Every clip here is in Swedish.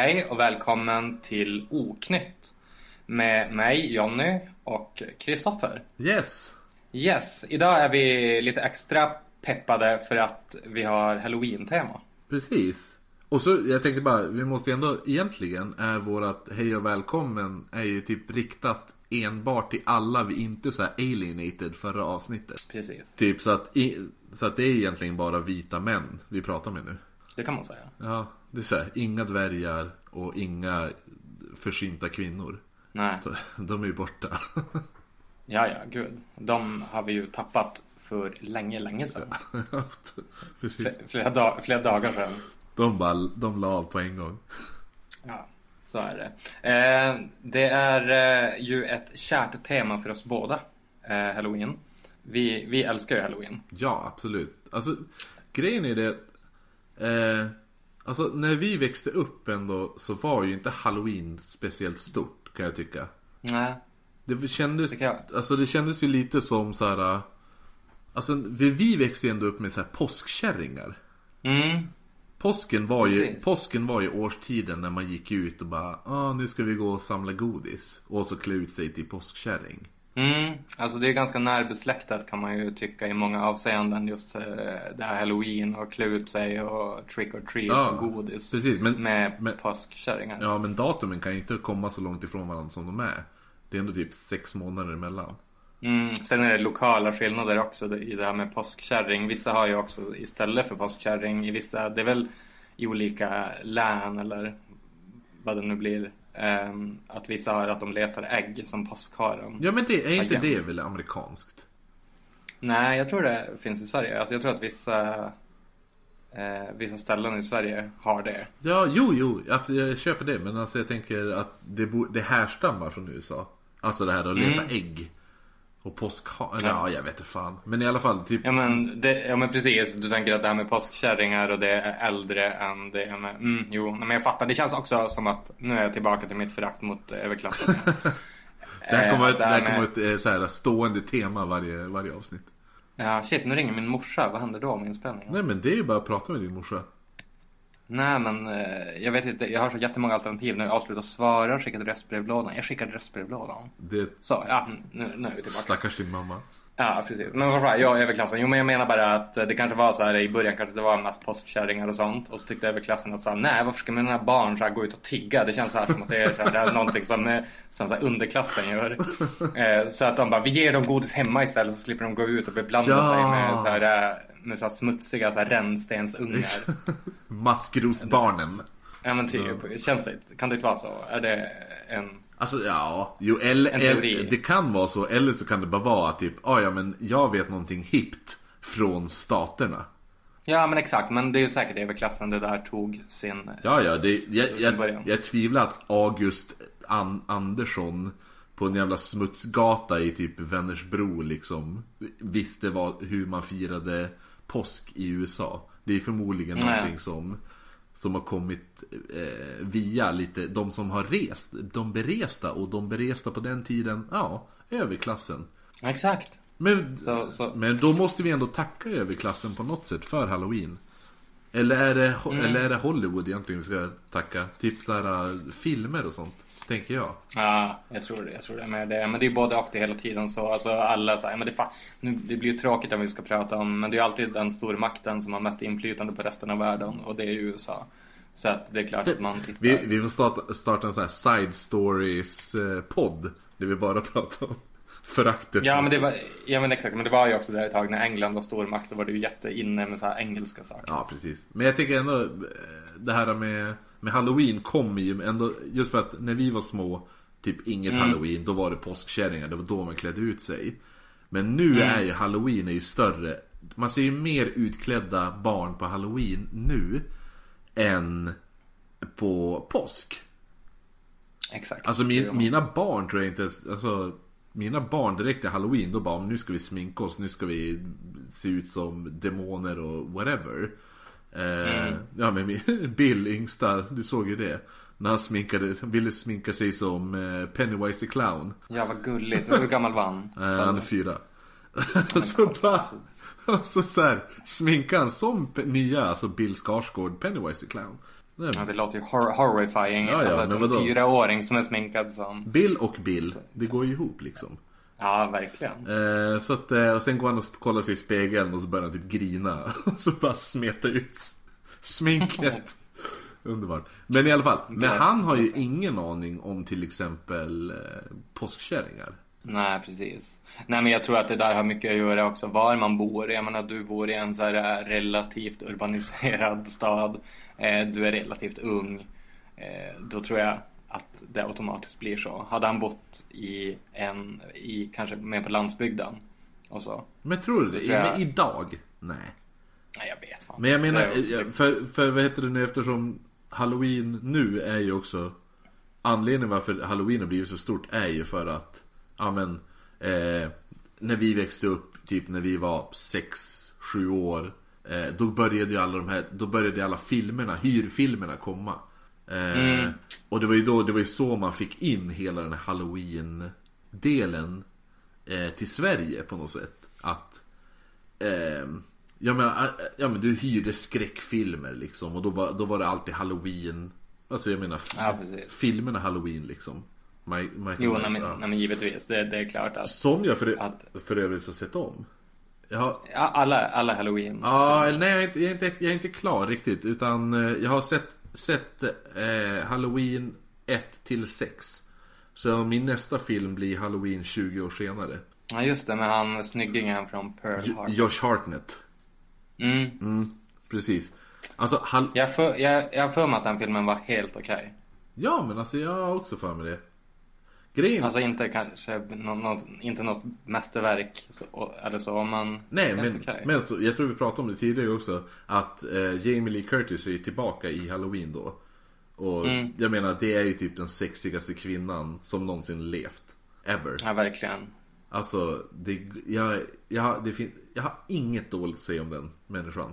Hej och välkommen till Oknytt. Med mig Jonny och Kristoffer. Yes! Yes, idag är vi lite extra peppade för att vi har Halloween-tema. Precis. Och så, jag tänkte bara, vi måste ändå, egentligen är vårat hej och välkommen är ju typ riktat enbart till alla vi inte så här alienated förra avsnittet. Precis, Typ så att, så att det är egentligen bara vita män vi pratar med nu. Det kan man säga. Ja, det är så här, inga dvärgar och inga försynta kvinnor. Nej, De är ju borta. ja ja, gud. De har vi ju tappat för länge, länge sedan. Precis. Fl- Flera, dag- flera dagar sedan. De bara, de la av på en gång. Ja, så är det. Eh, det är eh, ju ett kärt tema för oss båda, eh, Halloween. Vi, vi älskar ju Halloween. Ja, absolut. Alltså, grejen är det... Eh, alltså, när vi växte upp ändå så var ju inte Halloween speciellt stort, kan jag tycka. Nej, Det kändes, Det alltså, det kändes ju lite som så här... eh, Alltså, vi, vi växte ju ändå upp med så här påskkärringar. mm, Påsken var, ju, Precis. påsken var ju årstiden när man gick ut och bara ah, nu ska vi gå och samla godis. Och så klä ut sig till påskkärring. Mm. Alltså det är ganska närbesläktat kan man ju tycka i många avseenden. Just eh, det här Halloween och klä ut sig och trick or treat Ja, och godis. precis, men- med men- påskkärringar. Ja, men datumen kan ju inte komma så långt ifrån varandra som de är. Det är ändå typ sex månader emellan. Mm, sen är det lokala skillnader också i det här med påskkärring. Vissa har ju också istället för påskkärring i vissa, det är väl i olika län eller vad det nu blir. Ehm, att vissa har att de letar ägg som påskharen. Ja, men det, är inte ja. det väl amerikanskt? Nej, jag tror det finns i Sverige. Alltså jag tror att vissa, eh, vissa ställen i Sverige har det. Ja, jo, jo, absolut, jag köper det. Men alltså jag tänker att det, bo, det härstammar från USA. Alltså det här att leta ägg. Och påskha... Eller ja, jag vet inte fan. Men i alla fall, typ... Ja men, det, ja men precis, du tänker att det här med påskkärringar och det är äldre än det med, mm, jo, men jag fattar. Det känns också som att, nu är jag tillbaka till mitt förakt mot överklassen. det här kommer, Eh, det här med- kommer ett eh, så här, stående tema varje, varje avsnitt. Ja, shit, nu ringer min morsa. Vad händer då med inspelningen? Nej, men det är ju bara att prata med din morsa. Nej, men eh, jag vet inte. Jag har så jättemånga alternativ. Nu jag avslutat svara, skickat röstbrevlådan. Jag skickade röstbrevlådan. Det Så, ja, nu, nu är vi tillbaka. stackars din mamma. Ja, precis. Men vad fan, jag är överklassen. Jo, men jag menar bara att det kanske var så här i början kanske det var mest påskkärringar och sånt. Och så tyckte överklassen att så här, nej, varför ska mina barn så här, gå ut och tigga? Det känns så här som att det är, så här, det är någonting som, eh, som så här, underklassen gör. Eh, så att de bara, vi ger dem godis hemma istället så slipper de gå ut och beblanda Ja. sig med så här, eh, med så smutsiga så här, rännstensungar. Maskrosbarnen. ja, men typ. Känns det, kan det inte vara så? Är det en... Alltså ja, jo, eller, eller det kan vara så. Eller så kan det bara vara typ, ah, ja men jag vet någonting hippt från staterna. Ja, men exakt. Men det är ju säkert överklassen det där tog sin... Ja, ja, det, jag, jag, jag tvivlar att August An Andersson på en jävla smutsgata i typ Vänersbro liksom visste vad, hur man firade påsk i USA. Det är förmodligen Nej. någonting som, som har kommit eh, via lite, de som har rest, de beresta och de beresta på den tiden, ja, överklassen. Exakt. Men, Så, så... men då måste vi ändå tacka överklassen på något sätt för halloween. Eller är det, Mm. eller är det Hollywood egentligen vi ska tacka? Typ såhär filmer och sånt, tänker jag. Ja, jag tror det. Jag tror det. Men det, men det är både och det hela tiden så. Alltså alla säger, men det, fa- nu, det blir ju tråkigt om vi ska prata om, men det är ju alltid den stormakten som har mest inflytande på resten av världen och det är ju USA. Så att det är klart att man tittar. Vi, vi får starta, starta en sån här side stories eh. Där vi bara pratar om föraktet. Ja men, det var, ja men exakt, men det var ju också där ett tag när England var stormakt. Då var det ju jätteinne med så här engelska saker. Ja, precis. Men jag tycker ändå eh, det här med, med halloween kommer ju ändå, just för att när vi var små, typ inget halloween, då var det påskkärringar, det var då man klädde ut sig. Men nu är ju halloween är ju större. Man ser ju mer utklädda barn på halloween nu än på påsk. Exakt. Alltså min, mina barn tror jag inte, alltså Mina barn direkt till halloween, då bara nu ska vi sminka oss, nu ska vi se ut som demoner och whatever. Eh, Ja men Bill, yngsta, du såg ju det. När han sminkade, ville sminka sig som eh, Pennywise the Clown. Ja vad gulligt. Hur gammal var han? Eh, han är fyra. så bara, och så, så här, han som nya, alltså Bill Skarsgård, Pennywise the Clown. Nej, Ja, det låter ju hor- horrifying. Ja, ja, alltså, men en fyraåring som är sminkad som... Bill och Bill, det går ju ihop liksom. Ja, verkligen. Eh, så att, eh, och sen går han och kollar sig i spegeln och så börjar han typ grina. Och så bara smeta ut sminket. Underbart. Men i alla fall, men han har ju ingen aning om till exempel eh, påskkärringar. Nej, precis. Nej, men jag tror att det där har mycket att göra också var man bor. Jag menar, du bor i en så här eh, relativt urbaniserad stad. Du är relativt ung. Då tror jag att det automatiskt blir så. Hade han bott i en, i kanske mer på landsbygden och så. Men tror du det? jag- Men idag? Nej. Nej, jag vet fan. Men jag menar, för, för vad heter det nu eftersom Halloween nu är ju också Anledningen varför Halloween har blivit så stort är ju för att Ja men eh, När vi växte upp, typ när vi var 6-7 år eh, Då började ju alla de här, då började alla filmerna, hyrfilmerna komma eh, Och det var ju då, det var ju så man fick in hela den här Halloween-delen eh, Till Sverige på något sätt. Att eh, jag menar, äh, ja men du hyrde skräckfilmer liksom. Och då, då var det alltid halloween. Alltså jag menar Ja, filmerna halloween liksom. Mike, Michael Jo, nej, men, nej, men givetvis. Det, det är klart att Som jag för, Att- för övrigt har sett om. Ja, ja, alla, alla halloween. ja eller nej jag är, inte, jag, är inte, jag är inte klar riktigt utan eh, jag har sett, sett eh, Halloween 1 till 6 Så min nästa film blir Halloween 20 år senare Ja, just det. Men han snyggingen från Pearl Harbor. Josh Hartnett Mm. Precis Alltså, hall- Jag för, jag, jag har för mig att den filmen var helt okej. Ja men alltså jag har också för mig det. Grejen... Alltså inte kanske nå, nå, inte något mästerverk så, eller så, men nej men, okej. men så, jag tror vi pratade om det tidigare också. Att eh, Jamie Lee Curtis är tillbaka i Halloween då. Och Mm. jag menar det är ju typ den sexigaste kvinnan som någonsin levt. Ever. Ja, verkligen. Alltså, det, jag, jag, det fin- jag har inget dåligt att säga om den människan.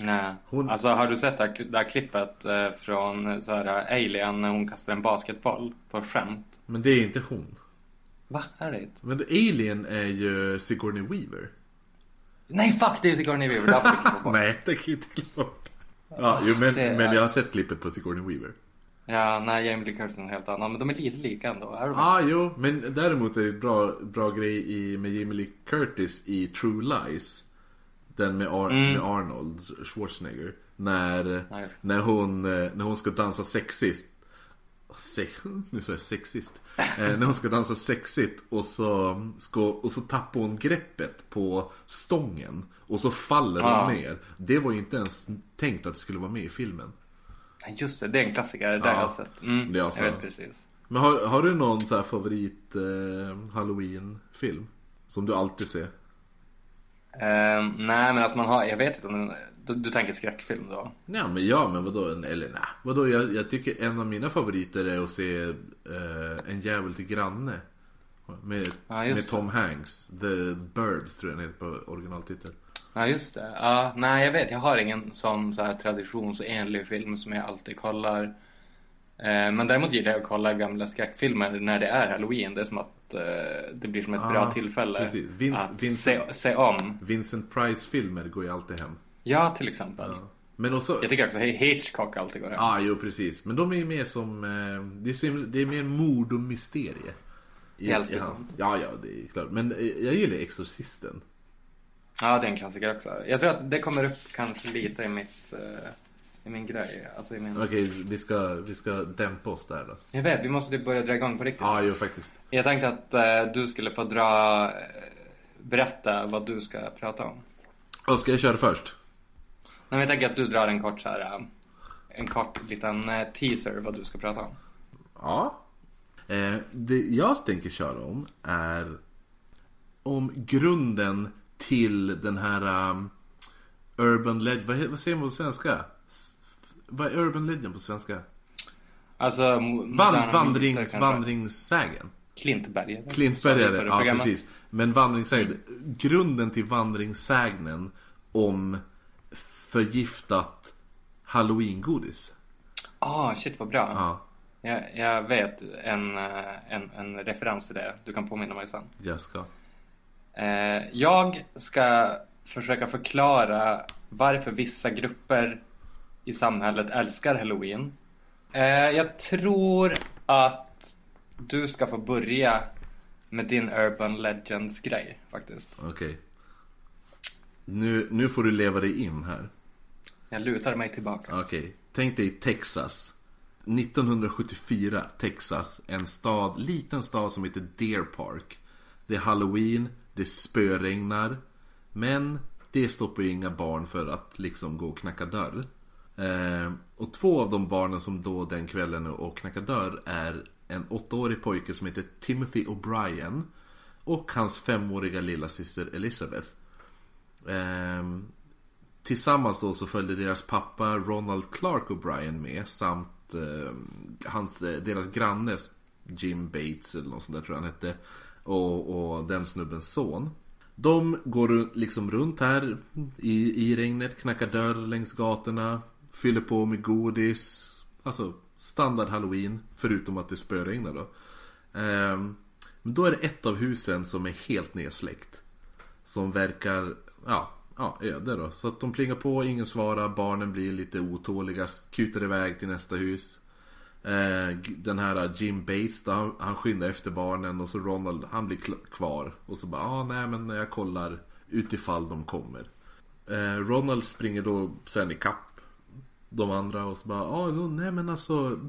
Nej. Hon- Alltså har du sett det här, klippet eh, från så här, Alien när hon kastar en basketboll på skämt? Men det är inte hon. Va? Är det inte? Men Alien är ju Sigourney Weaver. Nej fuck det är Sigourney Weaver, det. Nej, det kan inte klart. Ja, jo, men, är- men jag har sett klippet på Sigourney Weaver. Ja, nej Jamie Lee Curtis är en helt annan, men de är lite lika ändå. Är de? Ja, ah, jo, men däremot är det bra, bra grej i, med Jamie Lee Curtis i True Lies. Den med, Ar- med Arnold Schwarzenegger. När, just när, hon, eh, när hon ska dansa sexist. Se, nu sa jag sexist. Eh, när hon ska dansa sexigt och så, ska, och så tappar hon greppet på stången. Och så faller hon ner. Det var ju inte ens tänkt att det skulle vara med i filmen. Nej, Just det, det är en klassiker. Det har Ja, jag sett. Mm, det är jag vet precis. Men har, har du någon så här favorit eh, Halloween-film? Som du alltid ser? Ehm, nej men alltså man har, jag vet inte om du, du tänker skräckfilm då? Ja men ja men vadå, eller nej. Vadå jag, jag tycker en av mina favoriter är att se eh, En djävul till granne. Med, just med Tom Hanks. The Burbs tror jag den heter på originaltitel. Ja just det. Ja, nej jag vet, jag har ingen sån så här traditionsenlig film som jag alltid kollar. Eh, men däremot gillar jag att kolla gamla skräckfilmer när det är halloween. Det är som att eh, det blir som ett Ja, bra tillfälle. Vince- att Vince- se, se om. Vincent Price-filmer går ju alltid hem. Ja, till exempel. Men också... Jag tycker också Hitchcock alltid går hem. Ja, jo precis. Men de är ju mer som... Eh, det, är så, det är mer mord och mysterie. I, älskar i hans- sånt. Ja, ja, det är klart. Men eh, jag gillar Exorcisten. Ja, det är en klassiker också. Jag tror att det kommer upp kanske lite i mitt... eh, I min grej. Alltså i min... Okej, vi, ska, vi ska dämpa oss där då. Jag vet, vi måste typ börja dra igång på riktigt. Ja, jo faktiskt. Jag tänkte att eh, du skulle få dra... eh, berätta vad du ska prata om. Och ska jag köra först? Nej, men jag tänker att du drar en kort så här... eh, En kort liten eh, teaser vad du ska prata om. Ja. Eh, det jag tänker köra om är om grunden till den här um, Urban Legend. Vad, vad säger man på svenska? Vad är Urban Legend på svenska? Alltså... Van, vandrings, vandringssägen. Klintbergare. Klintbergare, ja programmet? precis. Men vandringssägnen, grunden till vandringssägnen om förgiftat halloween-godis. Ah, shit vad bra. Ja, Jag, jag vet en, eh, en, en referens till det. Du kan påminna mig sen. jag ska. Eh, jag ska försöka förklara varför vissa grupper i samhället älskar halloween. Eh, jag tror att du ska få börja med din urban legends grej faktiskt. Okej. Nu, nu får du leva dig in här. Jag lutar mig tillbaka. Okej. Tänk dig Texas. 1974, Texas. En stad, liten stad som heter Deer Park. Det är halloween, det spöregnar. Men det stoppar ju inga barn för att liksom gå och knacka dörr. Eh, och två av de barnen som då den kvällen och knackar dörr är en åttaårig pojke som heter Timothy O'Brien. Och hans femåriga lilla syster Elizabeth. Eh, tillsammans då så följde deras pappa Ronald Clark O'Brien med samt eh, hans, eh, deras granne Jim Bates eller något sånt där tror jag han hette. Och, och den snubbens son. De går liksom runt här i, i regnet, knackar dörr längs gatorna, fyller på med godis. Alltså standard halloween, förutom att det spöregnar då. Ehm, men då är det ett av husen som är helt nedsläckt. Som verkar, ja, ja, öde då. Så att de plingar på, ingen svarar, barnen blir lite otåliga, kutar iväg till nästa hus. Eh, Den här äh, Jim Bates då, han, han skyndar efter barnen och så Ronald, han blir kvar. Och så bara, ah, nej men jag kollar utifall de kommer. Eh, Ronald springer då sen ikapp de andra och så bara, ah, no, nej men alltså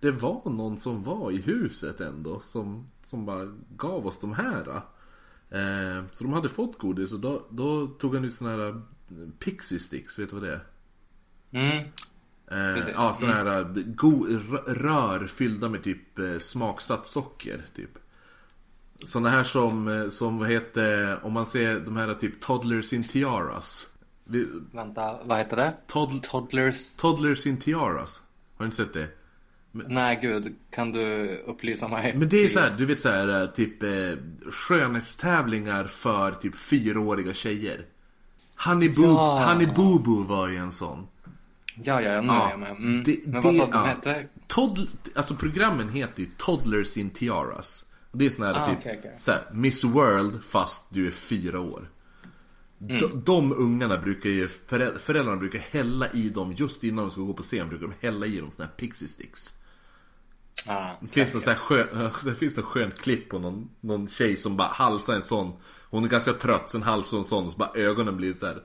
Det var någon som var i huset ändå som, som bara gav oss de här. Eh, så de hade fått godis och då, då tog han ut såna här eh, Pixie sticks, vet du vad det är? Mm. Eh, ja, sådana här eh, go- rör fyllda med typ eh, smaksatt socker. Typ. Sådana här som, som vad heter, om man ser de här typ Toddlers in Tiaras. Vi- Vänta, vad heter det? Toddl- Toddlers? Toddlers in Tiaras. Har du inte sett det? Nej gud, kan du upplysa mig? Men det är så här, du vet så här, eh, typ eh, skönhetstävlingar för typ fyraåriga tjejer. Honey Boo, Ja. Honey Boo Boo var ju en sån. Ja, ja, nu är jag med. Mm. det- Men vad det- sa du ja. hette? Toddl- alltså programmen heter ju Toddlers in Tiaras. Det är sån här Ah, typ okej, okej. Så här, Miss World fast du är fyra år. Mm. De, de ungarna brukar ju, förä- föräldrarna brukar hälla i dem just innan de ska gå på scen brukar de hälla i dem såna här pixie sticks. Ah, Det finns, här skön, det finns ett skönt klipp på någon, någon tjej som bara halsar en sån. Hon är ganska trött, sen halsar hon en sån och så bara ögonen blir så här,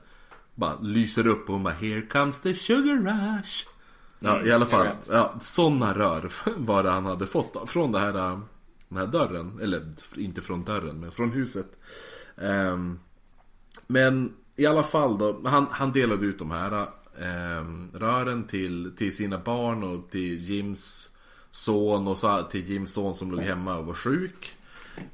Bara lyser upp och hon bara Here comes the sugar rush. Ja i alla fall, ja, såna rör var det han hade fått från det här, äh, den här dörren. Eller inte från dörren, men från huset. Ehm, men i alla fall då, han, han delade ut de här eh, rören till, till sina barn och till Jims son och så till Jims son som låg hemma och var sjuk.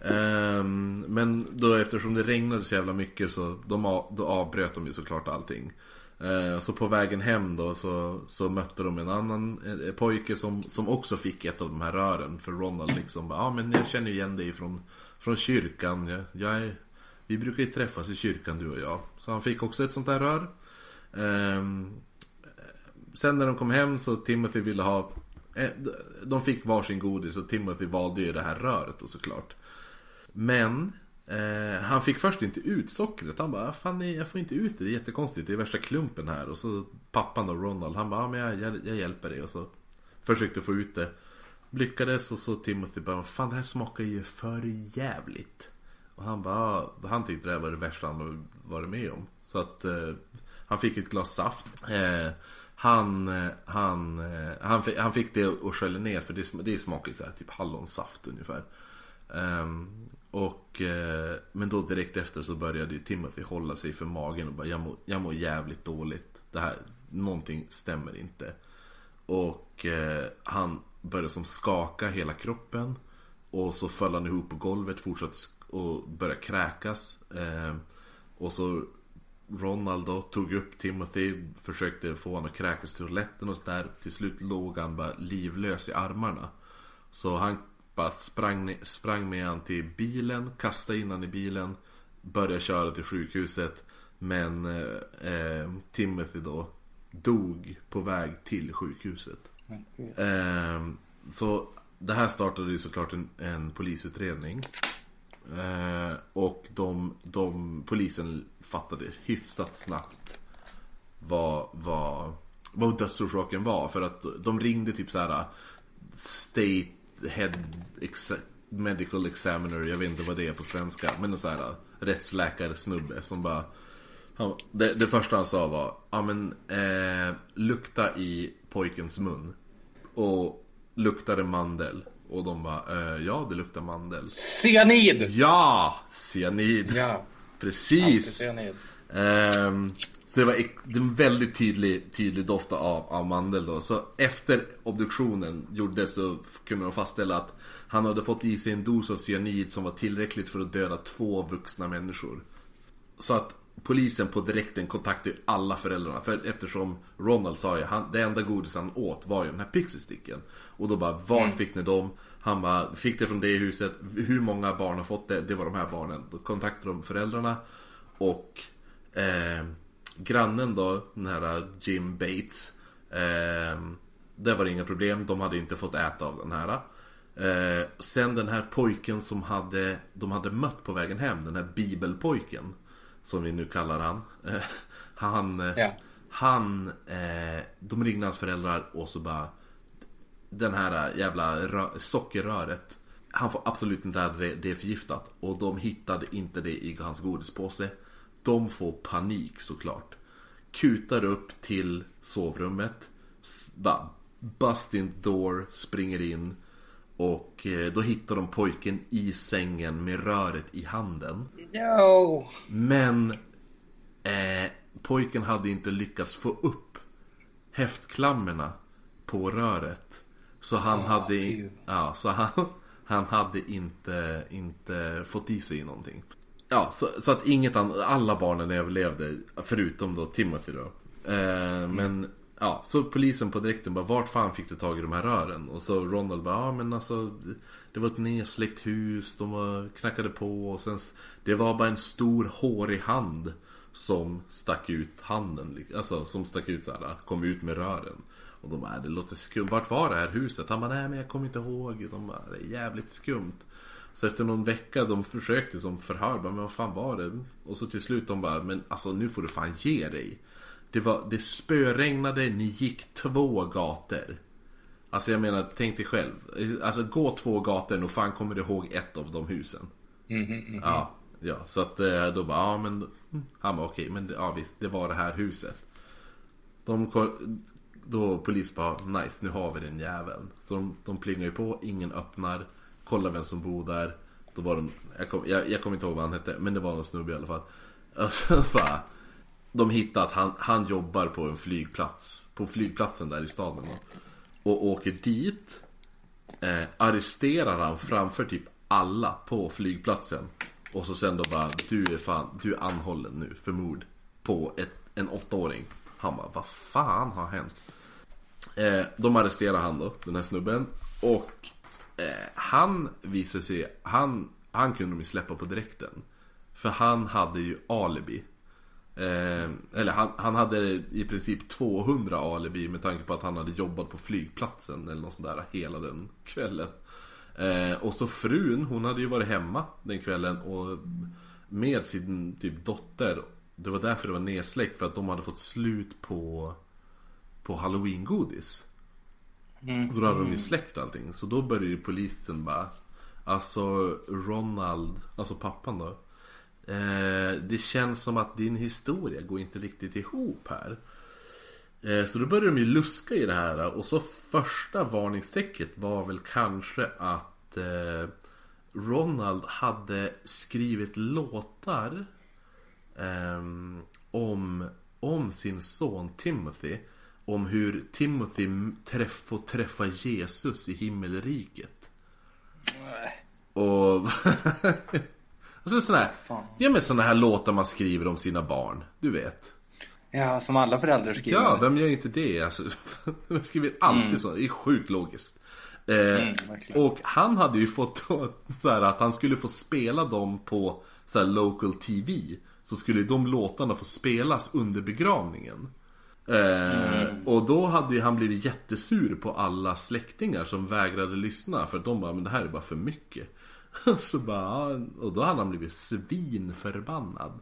Eh, men då eftersom det regnade så jävla mycket så de, då avbröt de ju såklart allting. Eh, så på vägen hem då så, så mötte de en annan eh, pojke som, som också fick ett av de här rören. För Ronald liksom bara, ja ah, men jag känner igen dig från, från kyrkan. Jag, jag är, vi brukar ju träffas i kyrkan du och jag. Så han fick också ett sånt där rör. Um, sen när de kom hem så Timothy ville ha eh, De fick varsin godis och Timothy valde ju det här röret då såklart. Men eh, han fick först inte ut sockret. Han bara, ah, fan nej, jag får inte ut det. Det är jättekonstigt. Det är värsta klumpen här. Och så pappan då Ronald, han bara, ja, men jag, jag, jag hjälper dig. Och så försökte få ut det. Lyckades och så Timothy bara, fan det här smakar ju för jävligt. Och han bara, han tyckte det var det värsta han varit med om. Så att eh, han fick ett glas saft. Eh, han, eh, han, eh, han, fick, han fick det att skölja ner för det, det smakar ju så här typ hallonsaft ungefär. Um, och, uh, men då direkt efter så började ju Timothy hålla sig för magen och bara jag mår, jag mår jävligt dåligt. Det här, någonting stämmer inte. Och uh, han började som skaka hela kroppen. Och så föll han ihop på golvet, fortsatte och började kräkas. Eh, och så Ronald då tog upp Timothy, försökte få honom att kräkas till toaletten och sådär. Till slut låg han bara livlös i armarna. Så han bara sprang, sprang med han till bilen, kastade in han i bilen. Började köra till sjukhuset. Men eh, eh, Timothy då dog på väg till sjukhuset. Eh, så det här startade ju såklart en, en polisutredning. Eh, och de, de, polisen fattade hyfsat snabbt vad, vad, vad dödsorsaken var. För att de ringde typ så här äh, State Head ex Medical Examiner, jag vet inte vad det är på svenska. Men en sån här äh, rättsläkarsnubbe som bara han, det, det, första han sa var, ja men eh, lukta i pojkens mun. Och luktade det mandel? Och de bara, eh, ja det luktar mandel. Cyanid! Ja! Cyanid! Ja. Precis! Cyanid. Ehm, så det var en väldigt tydlig, tydlig doft av, av mandel då. Så efter obduktionen gjordes så kunde de fastställa att han hade fått i sig en dos av cyanid som var tillräckligt för att döda två vuxna människor. Så att polisen på direkten kontaktade alla föräldrarna. För eftersom Ronald sa ju, han, det enda godis han åt var ju den här pixie Och då bara, vart mm. fick ni dem? Han bara, fick det från det huset. Hur många barn har fått det? Det var de här barnen. Då kontaktade de föräldrarna. Och eh, grannen då, den här Jim Bates. Eh, det var inga problem, de hade inte fått äta av den här. Eh, sen den här pojken som hade, de hade mött på vägen hem, den här bibelpojken. Som vi nu kallar han. Eh, han, eh, ja. han, eh, de ringde hans föräldrar och så bara Den här jävla sockerröret Han får absolut inte äta det, är förgiftat. Och de hittade inte det i hans godispåse. De får panik såklart. Kutar upp till sovrummet. Bara bust in door, springer in. Och eh, då hittar de pojken i sängen med röret i handen. No. Men eh, pojken hade inte lyckats få upp häftklammerna på röret. Så han oh, hade, ja, så han, han hade inte, inte fått i sig någonting. Ja, så, så att inget annat, alla barnen överlevde förutom då Timothy då. Eh, mm. Men ja, så polisen på direkten bara vart fan fick du tag i de här rören? Och så Ronald bara ja men alltså Det var ett nedsläckt hus, de knackade på och sen Det var bara en stor hårig hand Som stack ut handen, alltså som stack ut såhär, kom ut med rören Och de bara, det låter skumt, vart var det här huset? Han bara, nej men jag kommer inte ihåg De bara, det är jävligt skumt så efter någon vecka de försökte som förhör, men vad fan var det? Och så till slut de bara, men alltså nu får du fan ge dig. Det, var, det spöregnade, ni gick två gator. Alltså jag menar, tänk dig själv. Alltså gå två gator och fan kommer du ihåg ett av de husen. Mm -hmm, mm -hmm. Ja, ja, så att eh, då bara, ja men Han bara okej, okay, men ja visst, det var det här huset. De då polis bara, nice nu har vi den jäveln. Så de, de plingar ju på, ingen öppnar. Kollar vem som bor där. Då var de, jag, kom, jag, jag kommer inte ihåg vad han hette, men det var någon snubbe i alla fall. Och så bara de hittar att han, han jobbar på en flygplats, på flygplatsen där i staden. Och åker dit, eh, arresterar han framför typ alla på flygplatsen. Och så sen då bara, du är fan, du är anhållen nu för mord på ett, en åttaåring. Han bara, vad fan har hänt? Eh, de arresterar han då, den här snubben. Och eh, han visar sig, han, han kunde de ju släppa på direkten. För han hade ju alibi. Eh, eller han, han hade i princip 200 alibi med tanke på att han hade jobbat på flygplatsen eller något sånt där hela den kvällen. Eh, och så frun, hon hade ju varit hemma den kvällen och med sin typ dotter. Det var därför det var nedsläckt för att de hade fått slut på på halloween-godis. Mm. Och då hade de ju släckt allting. Så då började polisen bara Alltså Ronald, alltså pappan då Eh, det känns som att din historia går inte riktigt ihop här. Eh, så då började de ju luska i det här och så första varningstecket var väl kanske att eh, Ronald hade skrivit låtar ehm, om, om sin son Timothy. Om hur Timothy träff, får träffa Jesus i himmelriket. Och Alltså sådana här, ja men sådana här låtar man skriver om sina barn. Du vet. Ja, som alla föräldrar skriver. Ja, vem gör inte det? Alltså, de skriver alltid mm. så. Det är sjukt logiskt. Eh, mm, och han hade ju fått så här, att han skulle få spela dem på så här, local TV. Så skulle de låtarna få spelas under begravningen. Eh, mm. Och då hade han blivit jättesur på alla släktingar som vägrade lyssna. För att de bara, men det här är bara för mycket. så bara, och då hade han blivit svinförbannad.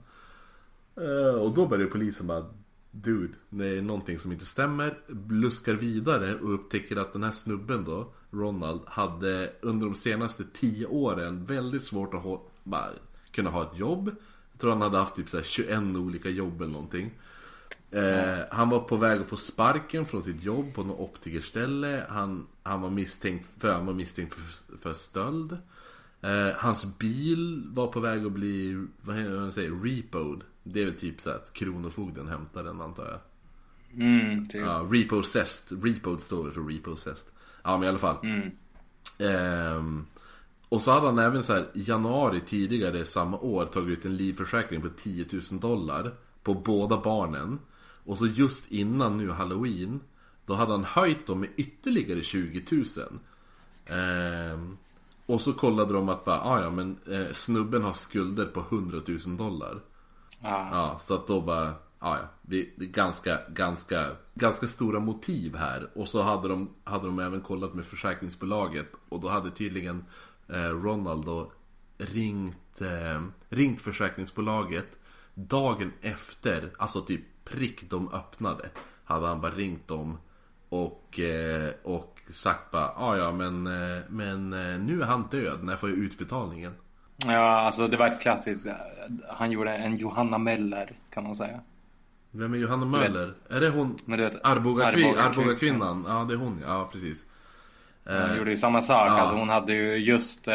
Eh, och då började polisen bara dude, det är någonting som inte stämmer. Luskar vidare och upptäcker att den här snubben då, Ronald, hade under de senaste tio åren väldigt svårt att ha, bara, kunna ha ett jobb. Jag tror han hade haft typ så här 21 olika jobb eller någonting. Eh, han var på väg att få sparken från sitt jobb på något optikerställe. Han, han var misstänkt för, han var misstänkt för, för stöld. Eh, hans bil var på väg att bli, vad heter man säger, repoed. Det är väl typ så att Kronofogden hämtar den antar jag. Mm, typ. Ja, repossessed. Repoed står väl för repossessed. Ja men i alla fall. Mm. Ehm, och så hade han även så här i januari tidigare samma år tagit ut en livförsäkring på 10 000 dollar. På båda barnen. Och så just innan nu halloween. Då hade han höjt dem med ytterligare 20 000. Ehm, och så kollade de att bara, ah, ja men eh, snubben har skulder på 100 000 dollar. Ja. Ja, så att då bara, ja ja, vi, det är ganska, ganska, ganska stora motiv här. Och så hade de, hade de även kollat med försäkringsbolaget och då hade tydligen Ronald då ringt, eh, ringt försäkringsbolaget dagen efter, alltså typ prick de öppnade. Hade han bara ringt dem och, eh, och sagt bara, ja ja men, eh, men eh, nu är han död, när får jag utbetalningen? ja, alltså det var ett klassiskt. Han gjorde en Johanna Möller kan man säga. Vem är Johanna Möller? Är det hon? Vet, Arboga-kvinnan? Arboga- Arboga kvinnan. Ja, det är hon ja, precis. Hon gjorde ju samma sak. ja. Alltså hon hade ju just eh,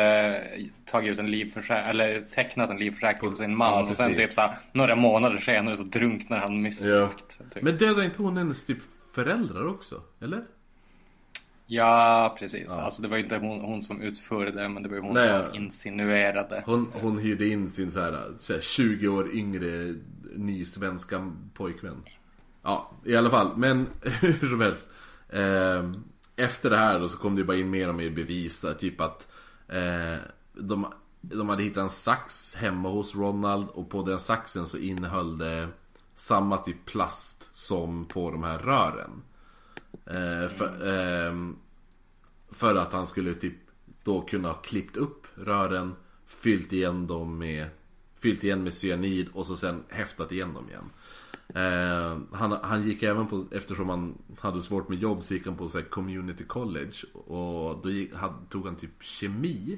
tagit ut en livförsäkring, eller tecknat en livförsäkring på sin man. Ja, och sen typ så här, några månader senare så drunknar han mystiskt. Typ. Men dödade inte hon hennes typ föräldrar också? Eller? Ja, precis. Alltså det var ju inte hon, hon som utförde men det var ju hon Nej, som insinuerade. Hon, hon hyrde in sin så här, så här 20 år yngre ny svenska pojkvän. Ja, i alla fall. Men hur som helst. Eh, efter det här då så kom det ju bara in mer och mer bevis där, Typ att eh, de, de hade hittat en sax hemma hos Ronald och på den saxen så innehöll det samma typ plast som på de här rören. Eh, för, eh, för att han skulle typ då kunna ha klippt upp rören, fyllt igen dem med Fyllt igen med cyanid och så sen häftat igen dem igen. Eh, han, han gick även på, eftersom han hade svårt med jobb så gick han på så här, community college och då gick, hade, tog han typ kemi.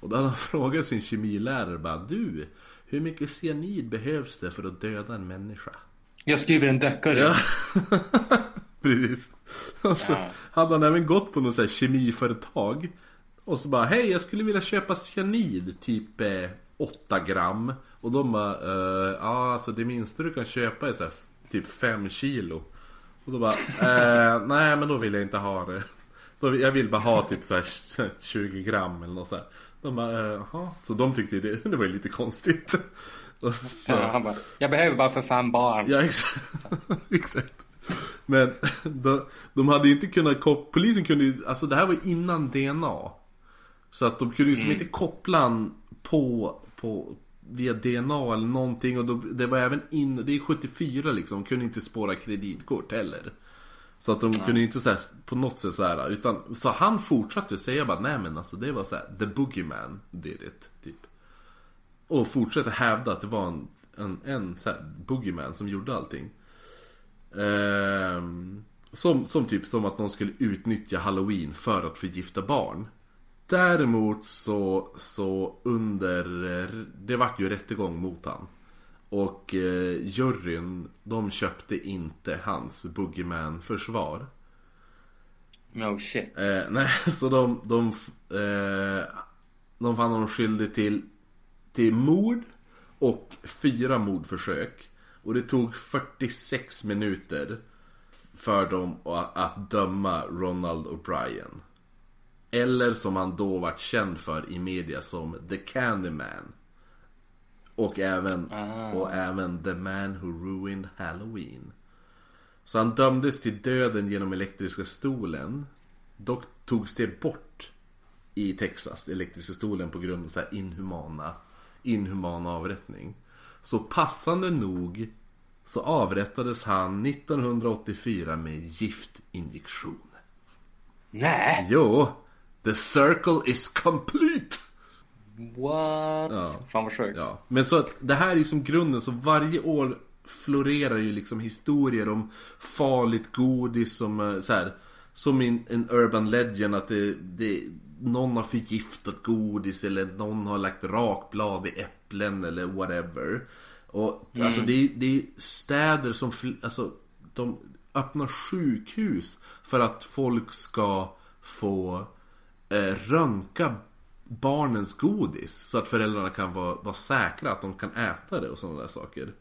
Och då hade han frågat sin kemilärare bara Du, hur mycket cyanid behövs det för att döda en människa? Jag skriver en deckare. Ja. Precis. Och så Ja. hade han även gått på något så här kemiföretag. Och så bara, hej jag skulle vilja köpa cyanid, typ eh, 8 gram. Och de bara, eh, ja alltså det minsta du kan köpa är så här, typ 5 kilo. Och då bara, eh, nej men då vill jag inte ha det. Då, jag vill bara ha typ så här 20 gram eller något så här. De bara, eh. Så de tyckte ju det, det var ju lite konstigt. Så, Ja, han bara, jag behöver bara för fem barn. Ja, exakt. exakt. Men de, de hade inte kunnat koppla, polisen kunde ju, alltså det här var innan DNA. Så att de kunde ju liksom inte koppla på, på, via DNA eller någonting. Och då, det var även in, det är 74 liksom, de kunde inte spåra kreditkort heller. Så att de kunde inte så här, på något sätt så här, utan, så han fortsatte säga bara, nej men alltså det var så här, the boogeyman did it, typ. Och fortsätter hävda att det var en, en, en så här boogeyman som gjorde allting. Ehm, som, som typ som att någon skulle utnyttja halloween för att förgifta barn. Däremot så, så under, eh, det vart ju rättegång mot han. Och eh, juryn, de köpte inte hans boogeyman-försvar. No shit. Eh, nej, så de, de, eh, de fann honom skyldig till, till mord och fyra mordförsök. Och det tog 46 minuter för dem att, att döma Ronald O'Brien. Eller som han då vart känd för i media som The Candyman. Och även, Ah. och även The Man Who Ruined Halloween. Så han dömdes till döden genom elektriska stolen. Dock togs det bort i Texas, elektriska stolen, på grund av så här inhumana, inhumana avrättning. Så passande nog så avrättades han 1984 med giftinjektion. Nej! Jo, the circle is complete! What? Ja. Fan vad sjukt. Ja, men så att det här är som grunden, så varje år florerar ju liksom historier om farligt godis som eh, så här, Som in, en urban legend att det, det någon har förgiftat godis eller någon har lagt rakblad i äpplen eller whatever. Och alltså det, är- det är städer som, alltså de öppnar sjukhus för att folk ska få eh, röntga barnens godis. Så att föräldrarna kan vara, vara säkra att de kan äta det och sådana där saker.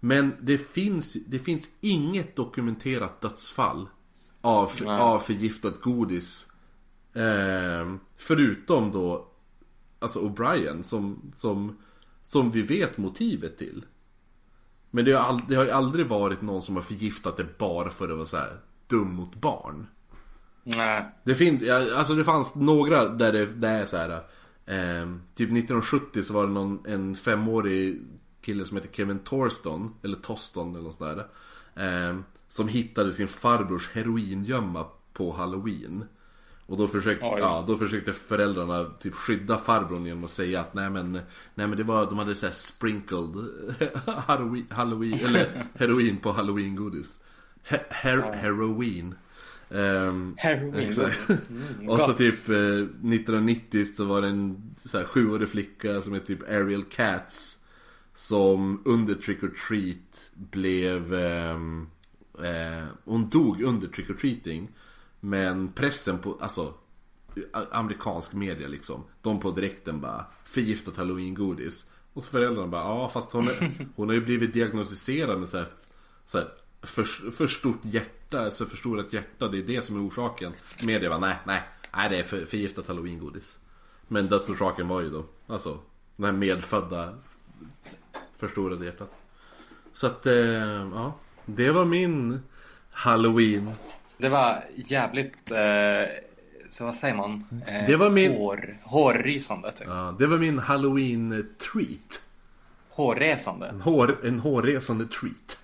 Men det finns, det finns inget dokumenterat dödsfall av, Nej. av förgiftat godis. Eh, förutom då Alltså O'Brien som, som, som vi vet motivet till. Men det har, all, det har ju aldrig varit någon som har förgiftat det bara för att vara så här dum mot barn. Nej. Det ja, alltså det fanns några där det, det är så här. Eh, typ 1970 så var det någon, en femårig kille som heter Kevin Torston, eller Toston eller något sånt där. Eh, som hittade sin farbrors heroingömma på halloween. Och då försökte, Oj. ja, då försökte föräldrarna typ skydda farbrorn genom att säga att nej men, nej men det var, de hade såhär sprinkled halloween, halloween, eller heroin på halloween-godis. He, her, heroin. Ehm, Heroin. Exakt. Mm, och så typ eh, 1990 så var det en så här, sjuårig flicka som heter typ Ariel Katz. Som under Trick or Treat blev... ehm, eh, hon dog under Trick or Treating. Men pressen på, alltså amerikansk media liksom. De på direkten bara förgiftat halloween-godis. Och så föräldrarna bara ja fast hon, är, hon har ju blivit diagnostiserad med så här, så här, för, för stort hjärta, alltså förstorat hjärta. Det är det som är orsaken. Media bara nej, nej, nej det är för, förgiftat halloween-godis. Men dödsorsaken var ju då, alltså den här medfödda förstorade hjärtat. Så att, eh, ja. Det var min halloween. Det var jävligt, eh, så vad säger man? Eh, Det var min- Hår, hårrysande typ. Ja, det var min halloween treat. Hårresande. En, hår, en hårresande treat.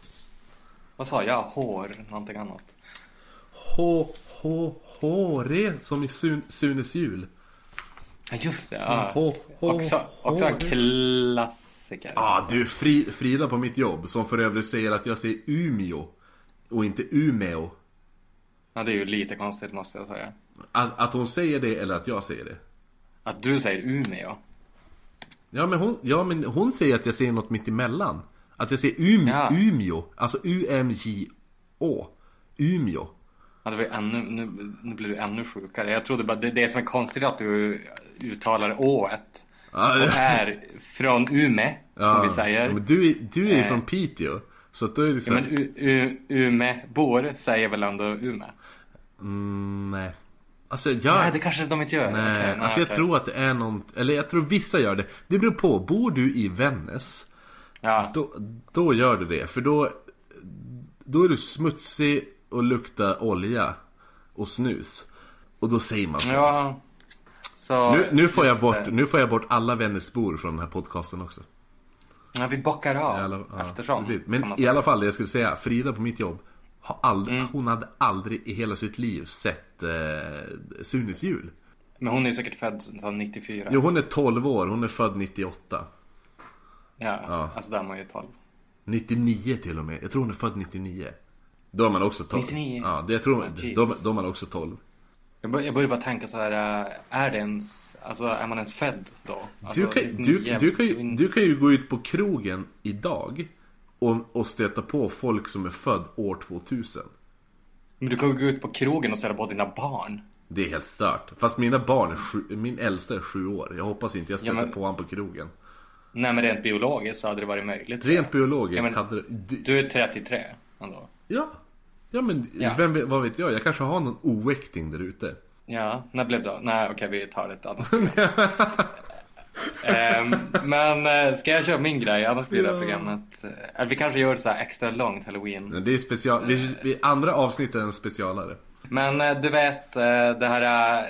Vad sa jag? Hår, någonting annat. Hå, hå, håre som i Sun, Sunes jul. Ja just det. Ja. Hå, hå, också också en klassiker. Ja ah, du Fri, Frida på mitt jobb som för övrigt säger att jag säger Umeå. Och inte Umeå. Ja, det är ju lite konstigt måste jag säga. Att, att hon säger det eller att jag säger det. Att du säger Umeå. Ja men hon, ja, men hon säger att jag säger något mitt emellan. Att jag säger um, Ja. Umeå. Alltså U-M-J-Å. Umeå. Ja, det var ännu, nu, nu blir du ännu sjukare. Jag trodde bara, det, det som är konstigt är att du uttalar ået. Ja, Och är från Ume, som vi säger. Ja, men du, är- du är ju Eh. från Piteå. Så att då är det så Ja, här, men U, U, Ume-bor säger väl ändå Ume? mm, nej. Alltså jag... Nej, det kanske de inte gör. Nej, Okej, alltså jag okej. tror att det är någon, eller jag tror vissa gör det. Det beror på, bor du i Vännäs, Ja, då, då gör du det. För då, då är du smutsig och luktar olja och snus. Och då säger man så. ja. Så, nu, nu, får jag bort, det. nu får jag bort alla Vännäsbor från den här podcasten också. Ja, vi bockar av alla, ja, eftersom. precis. Men i alla fall, det jag skulle säga, Frida på mitt jobb, har aldrig, Mm. hon hade aldrig i hela sitt liv sett eh, Sunes jul. Men hon är säkert född som 94. Jo, hon är 12 år, hon är född 98. Ja, Ja. alltså där är man ju 12. 99 till och med. Jag tror hon är född 99. Då är man också 12. 99? Ja, det, jag tror, Ja, då, då är man också 12. Jag, bör, jag börjar bara tänka så här, äh, är det ens, alltså är man ens född då? Alltså, Du kan, du, 99, du, kan ju, du kan ju gå ut på krogen idag och, och stöta på folk som är född år 2000. Men du kan ju gå ut på krogen och ställa på dina barn. Det är helt stört. Fast mina barn är sju, min äldsta är sju år. Jag hoppas inte jag stöter Ja, men- på honom på krogen. Nej men rent biologiskt så hade det varit möjligt. Rent biologiskt Ja, men- hade det... Du, är 33 ändå. ja. Ja men Ja. Vem, vad vet jag? Jag kanske har någon oäkting där ute. Ja, när blev det? Nej okej vi tar ett annat Ehm, Men eh, ska jag köra min grej? Annars blir det här programmet eh, eller Vi kanske gör det så här extra långt halloween Det är special... Vi, vi, andra avsnittet är en specialare. Men eh, du vet eh, det här eh,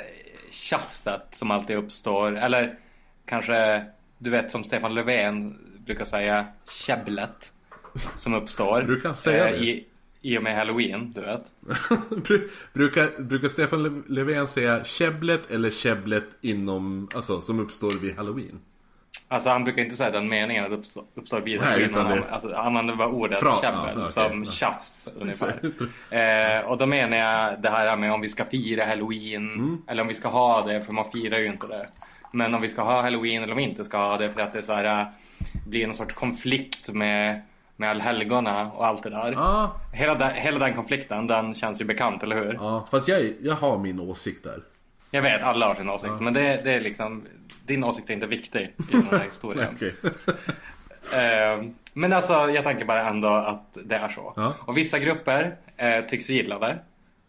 tjafset som alltid uppstår Eller kanske Du vet som Stefan Löfven brukar säga Käbblet Som uppstår Du kan säga det. i, I och med halloween, du vet Bru- brukar, brukar Stefan Löf- Löfven säga käbblet eller käbblet inom, alltså som uppstår vid halloween? Alltså han brukar inte säga den meningen att uppstår, uppstår vid Nej, halloween. utan Han, det- alltså, han använder bara ordet Fra- käbbel ja, okej, som ja. tjafs ungefär. eh, och då menar jag det här med om vi ska fira halloween Mm. eller om vi ska ha det för man firar ju inte det. Men om vi ska ha halloween eller om vi inte ska ha det för att det så här, äh, blir någon sorts konflikt med, med allhelgona och allt det där. Ja, Hela, den, hela den konflikten den känns ju bekant, eller hur? ja. Fast jag, jag har min åsikt där. Jag vet, alla har sin åsikt. Men det, det är liksom, din åsikt är inte viktig i den här historien. Eh, men alltså jag tänker bara ändå att det är så. Och vissa grupper eh, tycks gilla det.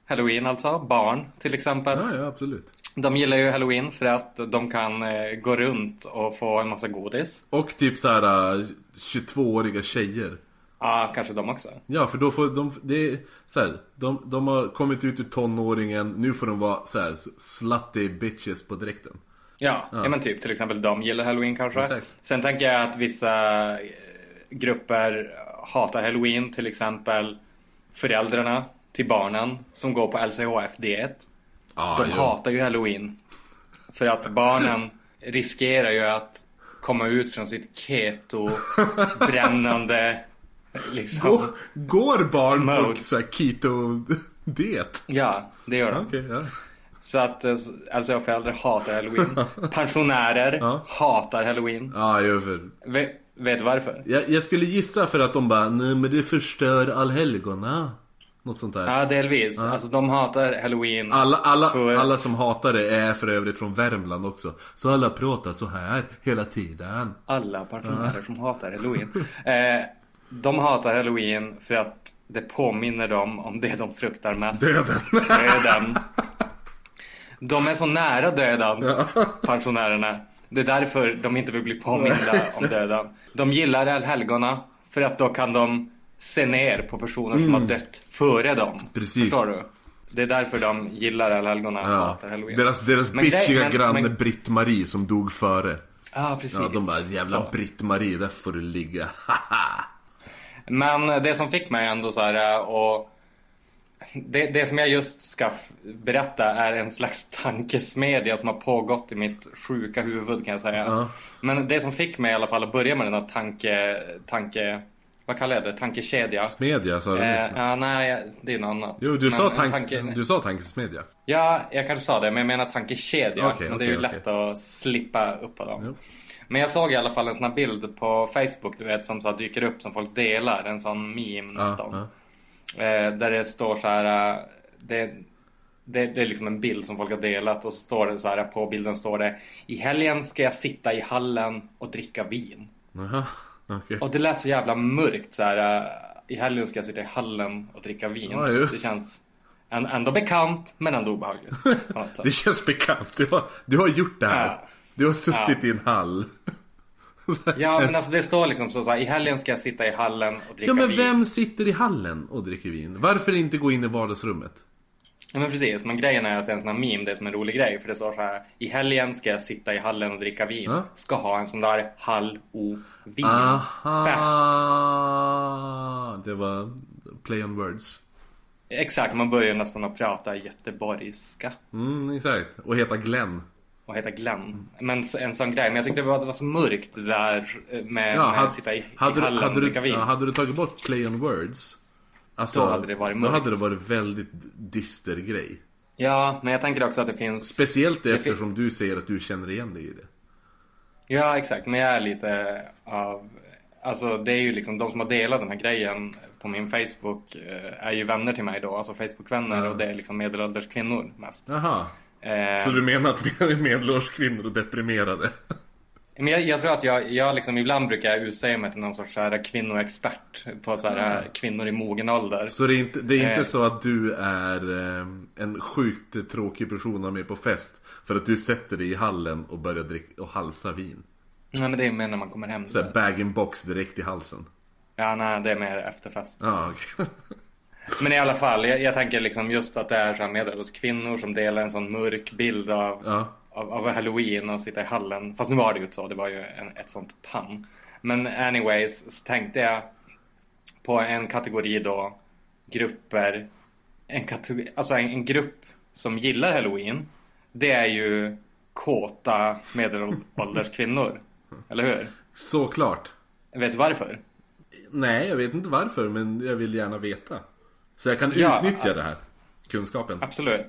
Halloween alltså, barn till exempel. Ja, ja, absolut. De gillar ju halloween för att de kan eh, gå runt och få en massa godis. Och typ så här äh, 22-åriga tjejer. Ja, kanske de också. Ja, för då får de, det är så här, de, de har kommit ut ur tonåringen, nu får de vara så här slutty bitches på direkten. Ja, ja. men typ till exempel de gillar halloween kanske. Exakt. Sen tänker jag att vissa eh, grupper hatar halloween. Till exempel föräldrarna till barnen som går på LCHF D1. Ah, De hatar ju halloween. För att barnen riskerar ju att komma ut från sitt keto brännande liksom. Går, går barn på Mode. här keto-diet? Ja, det gör de. Okej, ja. Så att eh, alltså föräldrar hatar halloween. Pensionärer Ja. hatar halloween. Ja, jag, för, Vet, vet du varför? jag, jag skulle gissa för att de bara, nej men det förstör allhelgona. Något sånt där. Ja, delvis. Alltså de hatar halloween. Alla, alla, För- alla som hatar det är för övrigt från Värmland också. Så alla pratar så här hela tiden. Alla pensionärer som hatar halloween. Eh, de hatar halloween för att det påminner dem om det de fruktar mest. Döden. Döden. De är så nära döden, pensionärerna. Det är därför de inte vill bli påminda om döden. De gillar allhelgona för att då kan de se ner på personer som har dött före dem. Mm. Precis. Förstår du? Det är därför de gillar allhelgona och Ja. hatar halloween. Deras, deras Men bitchiga men- granne men- Britt-Marie som dog före. Ja, precis. Ja, de bara jävla. Britt-Marie, där får du ligga. Men det som fick mig ändå så här och det, det som jag just ska berätta är en slags tankesmedja som har pågått i mitt sjuka huvud kan jag säga. Ja. Men det som fick mig i alla fall att börja med den här tanke, tanke vad kallar jag det? Tankekedja. Smedja sa du Eh, ja, nej, det är något annat. Jo, du Men sa, tank, tanke- du sa tankesmedja. Ja, jag kanske sa det, men jag menar tankekedja. Okej, men det är ju okej, lätt att slippa upp på dem. Jo. Men jag såg i alla fall en sån här bild på Facebook, du vet, som så dyker upp som folk delar. En sån meme nästan. ja. Eh, där det står så här. eh, Det, det, det är liksom en bild som folk har delat och så står det så här på bilden står det I helgen ska jag sitta i hallen och dricka vin. Jaha, okej. Och det lät så jävla mörkt så här. eh, I helgen ska jag sitta i hallen och dricka vin. Ja, det känns ändå bekant men ändå obehagligt. Det känns bekant. Du har, du har gjort det här. Ja. Du har suttit i en hall. Ja men alltså det står liksom så, så här, i helgen ska jag sitta i hallen och dricka Ja men vin. vem sitter i hallen och dricker vin? Varför inte gå in i vardagsrummet? Ja men precis, men grejen är att det är en sån här meme, det är som en rolig grej. För det står så här, i helgen ska jag sitta i hallen och dricka vin. Ja. Ska ha en sån där hall-o-vin. Fest. Aha! Det var play on words. Exakt, man börjar nästan att prata göteborgska. Mm, exakt. Och heta Glenn. Och heta Glenn. Men en sån grej. Men jag tyckte det var, det var så mörkt det där eh, med, Ja, med hade, att sitta i, hade, i du, hallen hade, och du, dricka vin. ja, hade du tagit bort play on words alltså, Då hade det varit Då mörkt. hade det varit väldigt dyster grej. Ja, men jag tänker också att det finns... Speciellt eftersom du säger att du känner igen dig i det. Ja, exakt. Men jag är lite av... Alltså det är ju liksom de som har delat den här grejen på min Facebook eh, är ju vänner till mig då. Alltså Facebook-vänner och det är liksom medelålders kvinnor mest. Jaha. Eh, Så du menar att medelålders kvinnor är deprimerade? Men jag, jag tror att jag, jag liksom ibland brukar jag utsäga mig till någon sorts så här kvinnoexpert på så här kvinnor i mogen ålder. Så det är inte, det är inte Eh. så att du är eh, en sjukt tråkig person att med på fest För att du sätter dig i hallen och börjar dricka och halsa vin Nej men det är mer när man kommer hem. Så här bag in box direkt i halsen Ja nej det är mer efterfest. Ja, okej. Men i alla fall, jag, jag tänker liksom just att det är så här medelålders kvinnor som delar en sån mörk bild av, Ja. Av, av halloween och sitta i hallen. Fast nu var det ju inte så, det var ju en, ett sånt pann. Men anyways så tänkte jag på en kategori då grupper. En, kategori, alltså en, en grupp som gillar halloween. Det är ju kåta medelålders kvinnor. Eller hur? Såklart. Vet du varför? Nej, jag vet inte varför, men jag vill gärna veta. Så jag kan Ja, utnyttja det här. Kunskapen. Absolut.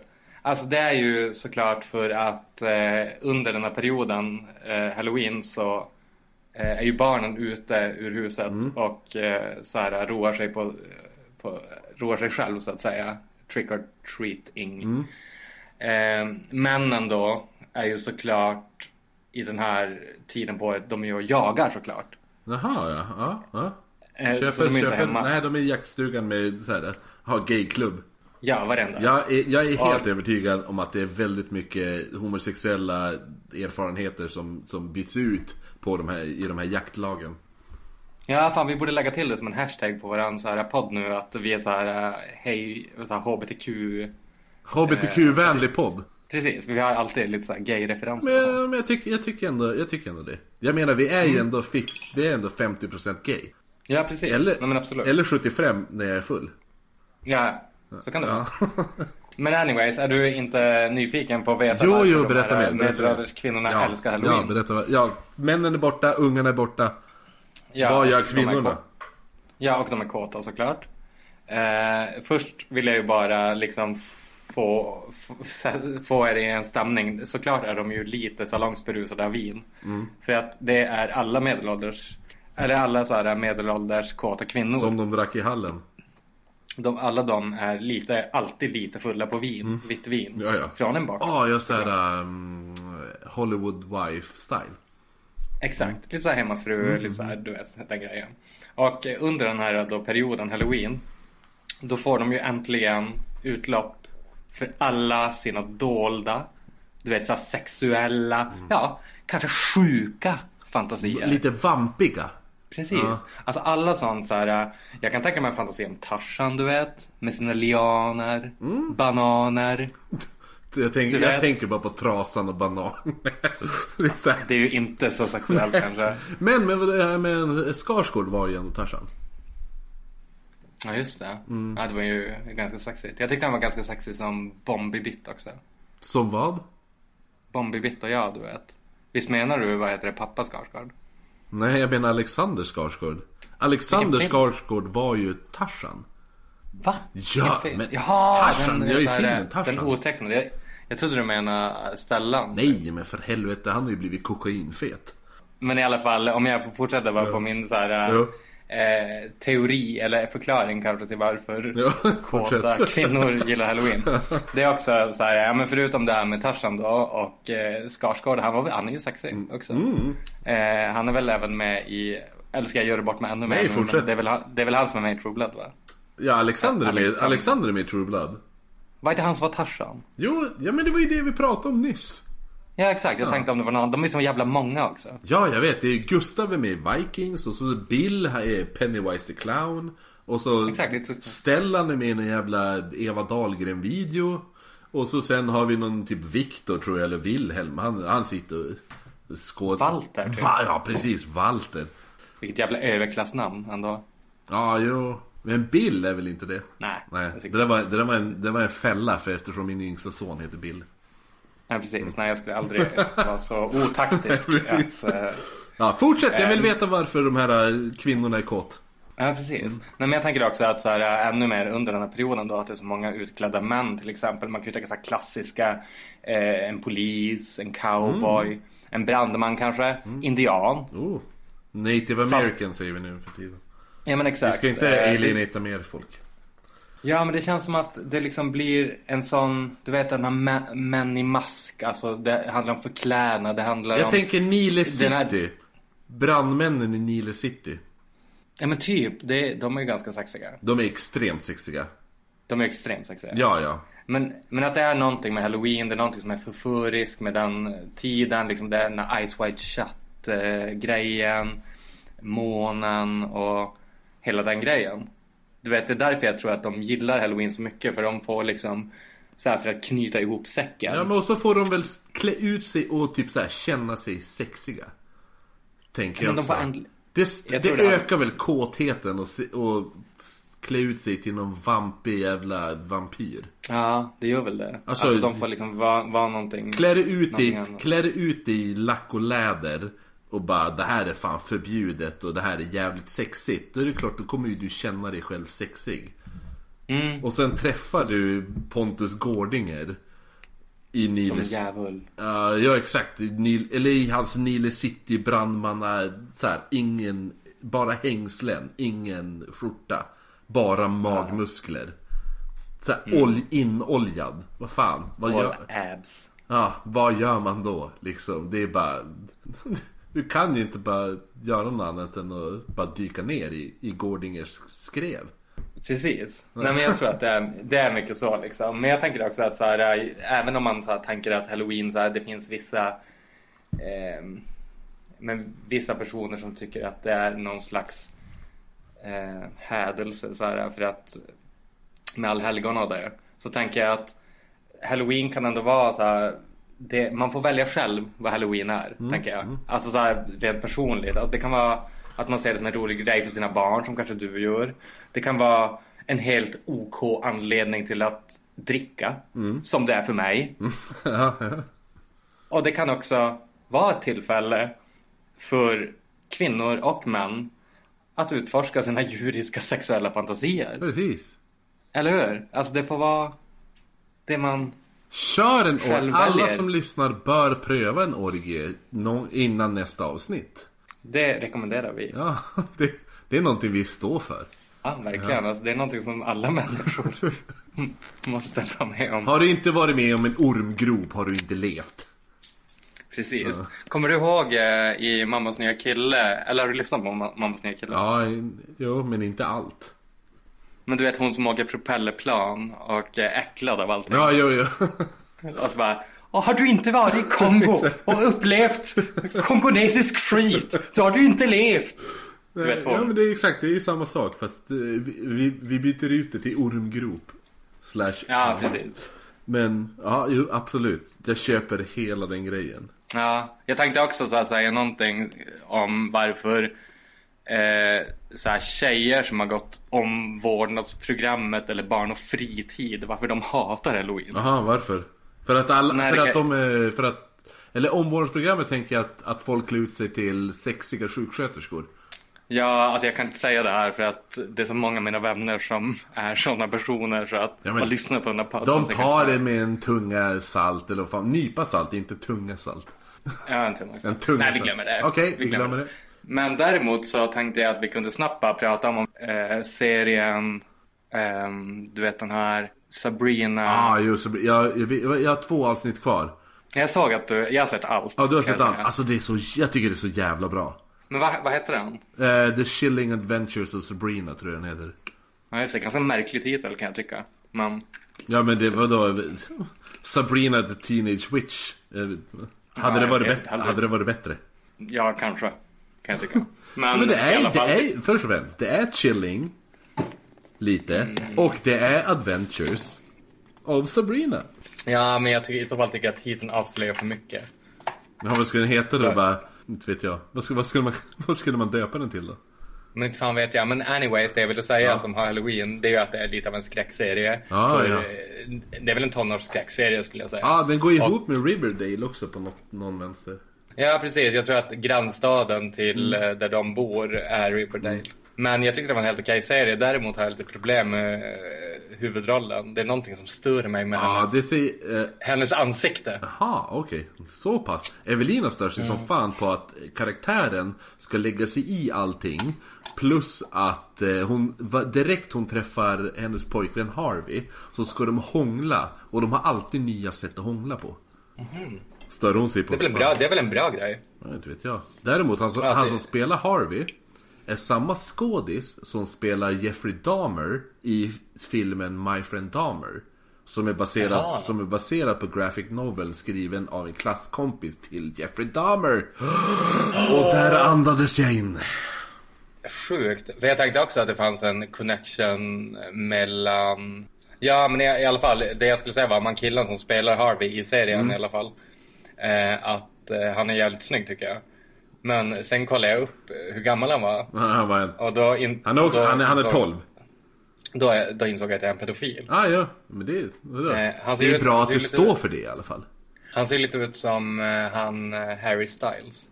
Alltså det är ju såklart för att eh, under den här perioden, eh, Halloween, så eh, är ju barnen ute ur huset och eh, så här roar sig på, på, roar sig själv så att säga. Trick or treating. Eh, männen då är ju såklart i den här tiden på året, de är ju och jagar såklart. Jaha, ja. ja, ja. Eh, så Köper, de är inte köper. hemma. Nej, de är i jaktstugan med så här, ha gayklubb. Ja, varenda. Jag är, jag är helt Ja. övertygad om att det är väldigt mycket homosexuella erfarenheter som, som byts ut på de här, i de här jaktlagen. Ja, fan vi borde lägga till det som en hashtag på våran så här podd nu att vi är så här, eh, hej, så här HBTQ. HBTQ-vänlig podd. Precis, vi har alltid lite så här gay-referenser och sånt. Men, men jag, tycker, jag, tycker ändå, jag tycker ändå det. Jag menar, vi är Mm. ju ändå, 50, vi är ändå 50% gay. Ja, precis. Eller, Nej, men absolut. eller 75 när jag är full. Ja, så kan det vara. Men anyways, är du inte nyfiken på att veta Jo, varför jo, de berätta här mer. berätta mer. medelålders kvinnorna ja, älskar halloween? Ja, berätta. Ja, männen är borta, ungarna är borta. Ja, Vad gör kvinnorna? Ja, och de är kåta såklart. Eh, först vill jag ju bara liksom få, få, få er i en stämning. Såklart är de ju lite salongsberusade av vin. Mm. För att det är alla medelålders, eller alla så här medelålders kåta kvinnor. Som de drack i hallen. De, alla de är lite, alltid lite fulla på vin, vitt vin. Mm. Ja, ja. Från en box. Ja, jag såhär um, Hollywood wife-style. Exakt, lite så här hemmafru, lite så här, du vet, den grejen. Och under den här då perioden, halloween, då får de ju äntligen utlopp för alla sina dolda, du vet så här sexuella, ja, kanske sjuka fantasier. Lite vampiga. Precis. Ja. Alltså alla sånt så här, jag kan tänka mig en fantasi om Tarzan, du vet, med sina lianer, Mm. bananer. Jag, tänker, jag tänker bara på trasan och banan. Det är. Det är ju inte så sexuellt kanske. men, men, men Skarsgård var ju ändå Tarzan. Ja just det. Mm. Ja det var ju ganska sexigt. Jag tyckte han var ganska sexig som Bombi Bitt också. Som vad? Bombi Bitt och jag du vet. Visst menar du vad heter det pappa Skarsgård? Nej, jag menar Alexander Skarsgård. Alexander? Skarsgård var ju Tarzan. Va? Ja, men Jaha, Tarzan, den, jag är ju filmen Tarzan. Den otecknade. Jag, jag trodde du menade Stellan. Nej, men för helvete, han har ju blivit kokainfet. Men i alla fall om jag får fortsätta bara på min så här, Ja. Eh, teori eller förklaring kanske till varför Ja, kåta kvinnor gillar halloween. Det är också så här, ja men förutom det här med Tarzan då och eh, Skarsgård, han, var, han är ju sexig Mm. också. Eh, han är väl även med i, eller ska jag göra bort mig ännu mer Nej, fortsätt. Det är, väl, det är väl han som är med i True Blood va? Ja, Alexander är med, Alexander. Alexander är med i True Blood. Var inte han som var Tarzan? Jo, ja men det var ju det vi pratade om nyss. Ja exakt, jag tänkte om det var någon, de är så jävla många också. Ja, jag vet. Det är Gustav är med i Vikings och så Bill här är Pennywise the Clown. Och så Exakt, Stellan är med i en jävla Eva Dahlgren-video. Och så sen har vi någon typ Viktor tror jag, eller Wilhelm. Han, han sitter och skåd... Walter, typ. Va, ja, precis. Walter. Vilket jävla överklassnamn ändå. Ja, jo. Men Bill är väl inte det? Nej, Nej. Det där var, det där var, en, det var en fälla för eftersom min yngsta son heter Bill. Nej precis, nej jag skulle aldrig vara så otaktisk. Precis. att, eh, Ja, fortsätt! Jag vill Ehm. veta varför de här äh, kvinnorna är kåt. Ja precis. Nej, men jag tänker också att så här, ännu mer under den här perioden då att det är så många utklädda män till exempel. Man kan ju tänka här klassiska, eh, en polis, en cowboy, en brandman kanske, indian. Oh. Native American säger vi nu för tiden. Ja men exakt. Vi ska inte Eh, alienata mer folk. Ja men det känns som att det liksom blir en sån, du vet den här mä- män i mask. Alltså det handlar om förklädnad, det handlar Jag om... tänker Nile Den här- City. Brandmännen i Nile City. Ja men typ, det, de är ju ganska sexiga. De är extremt sexiga. De är extremt sexiga. Ja, ja. Men, men att det är någonting med halloween, det är någonting som är förförisk med den tiden, liksom den här Ice White Shut eh, grejen, månen och hela den grejen. Du vet, det är därför jag tror att de gillar halloween så mycket, för de får liksom så här för att knyta ihop säcken. Ja, men och så får de väl klä ut sig och typ så här känna sig sexiga. Tänker Men jag de också. en- Det, Jag det det. ökar väl kåtheten och, och klä ut sig till någon vampig jävla vampyr. Ja, det gör väl det. Alltså, Alltså, de får liksom vara, vara någonting. Klä dig ut, någonting ut i lack och läder och bara det här är fan förbjudet och det här är jävligt sexigt. Då är det klart, då kommer ju du känna dig själv sexig. Mm. Och sen träffar du Pontus Gårdinger. I Som Niles... djävul. Ja, ja exakt. I Nil... Eller i hans Nile City brandmanna, så här, ingen, bara hängslen, ingen skjorta. Bara magmuskler. Så här, olj, inoljad. Vad fan, vad All gör... abs. Ja, vad gör man då liksom? Det är bara... Du kan ju inte bara göra något annat än att bara dyka ner i, i Gårdingers skrev. Precis. Nej men jag tror att det är, det är mycket så liksom. Men jag tänker också att så här, även om man så här, tänker att halloween så här, det finns vissa eh, men vissa personer som tycker att det är någon slags eh, hädelse så här, för att med allhelgona och det. Så tänker jag att halloween kan ändå vara så här, det, man får välja själv vad halloween är, tänker jag. Alltså så här, rent personligt. Alltså, det kan vara att man ser det som en rolig grej för sina barn som kanske du gör. Det kan vara en helt OK anledning till att dricka. Som det är för mig. ja, ja. Och det kan också vara ett tillfälle för kvinnor och män att utforska sina djuriska sexuella fantasier. Precis. Eller hur? Alltså det får vara det man... Kör en orgie. Alla som lyssnar bör pröva en orgie innan nästa avsnitt. Det rekommenderar vi. Ja, Ja, det, det är någonting vi står för. verkligen. Alltså, det är någonting som alla människor måste vara med om. Har du inte varit med om en ormgrop har du inte levt. Precis. Kommer du ihåg eh, i Mammas nya kille, eller har du lyssnat på Ma- Mammas nya kille? Ja, jo, men inte allt. Men du vet hon som åker propellerplan och är äcklad av allting. Ja, jo, jo. Och så bara, "Åh, har du inte varit i Kongo och upplevt kongolesisk skit, då har du inte levt. Du vet ja, hon. men det är exakt, det är ju samma sak fast eh, vi, vi, vi byter ut det till ormgrop. Slash Ja, precis. Men, ja, jo, absolut. Jag köper hela den grejen. Ja, jag tänkte också så här, säga någonting om varför eh, så här, tjejer som har gått omvårdnadsprogrammet eller barn och fritid, varför de hatar halloween. Jaha, varför? För att alla, Nej, för det att kan- de är, för att Eller omvårdnadsprogrammet tänker jag att, att folk klär ut sig till sexiga sjuksköterskor. Ja, alltså jag kan inte säga det här för att det är så många av mina vänner som är sådana personer så att Ja, man lyssnar på den här podden. De kan tar det med en tunga salt, eller fan, nypa salt, inte tunga salt. Ja, en tunga. En tunga Nej, vi salt. glömmer det. Okej, vi glömmer det. Men däremot så tänkte jag att vi kunde snabbt bara prata om eh, serien, ehm, du vet den här Sabrina. Ah, jo, så, jag, jag, jag har två avsnitt kvar. Jag såg att du, jag har sett allt. Ja, du har sett allt. Alltså det är så, jag tycker det är så jävla bra. Men vad, vad heter den? Eh, The Chilling Adventures of Sabrina tror jag den heter. Ja, just det. Ganska märklig titel kan jag tycka. Men, Ja men det var då Sabrina the Teenage Witch. Eh, Hade, Ja, det varit vet bättre, hade det varit bättre? ja, kanske. Kan jag tycka. Men, Ja, men det i alla är, det fall. är, först och främst, det är chilling. Lite. Mm. Och det är Adventures. Av Sabrina. Ja, men jag tycker, i så fall tycker jag att titeln avslöjar för mycket. Men vad skulle den heta då? Ja. Bara, inte vet jag. Vad skulle, vad, skulle man, vad skulle man döpa den till då? Men inte fan vet jag. Men anyways, det jag ville säga som har halloween, det är ju att det är lite av en skräckserie. Ah, ja. Det är väl en tonårsskräckserie skulle jag säga. Ja, ah, den går ihop med Riverdale också på något, någon vänster. Ja, precis. Jag tror att grannstaden till Mm. eh, där de bor är Riverdale. Men jag tyckte det var en helt okej serie. Däremot har jag lite problem med eh, huvudrollen. Det är någonting som stör mig med Ja, hennes, det säger... Eh, hennes ansikte. Jaha, okej. Så pass. Evelina stör sig som fan på att karaktären ska lägga sig i allting. Plus att eh, hon, direkt hon träffar hennes pojkvän Harvey så ska de hångla. Och de har alltid nya sätt att hångla på. Stör hon sig på. Det är väl en bra, det är väl en bra grej? Ja, inte vet jag. Däremot, han, som- Ja, det- han som spelar Harvey är samma skådis som spelar Jeffrey Dahmer i filmen My Friend Dahmer. Som är, baserad, Jaha. som är baserad på graphic novel skriven av en klasskompis till Jeffrey Dahmer. Och där andades jag in. Sjukt. För jag tänkte också att det fanns en connection mellan... Ja, men i, i alla fall, det jag skulle säga var man killen som spelar Harvey i serien Mm. i alla fall. Eh, att eh, han är jävligt snygg tycker jag. Men sen kollade jag upp eh, hur gammal han var. Han, var en, Och då in, han, är också, då han, han är insåg- 12. Då, då insåg jag att jag är en pedofil. Ah, ja, men det, vadå? Eh, han det är ut- bra han att du står för det i alla fall. Han ser lite ut som eh, han eh, Harry Styles.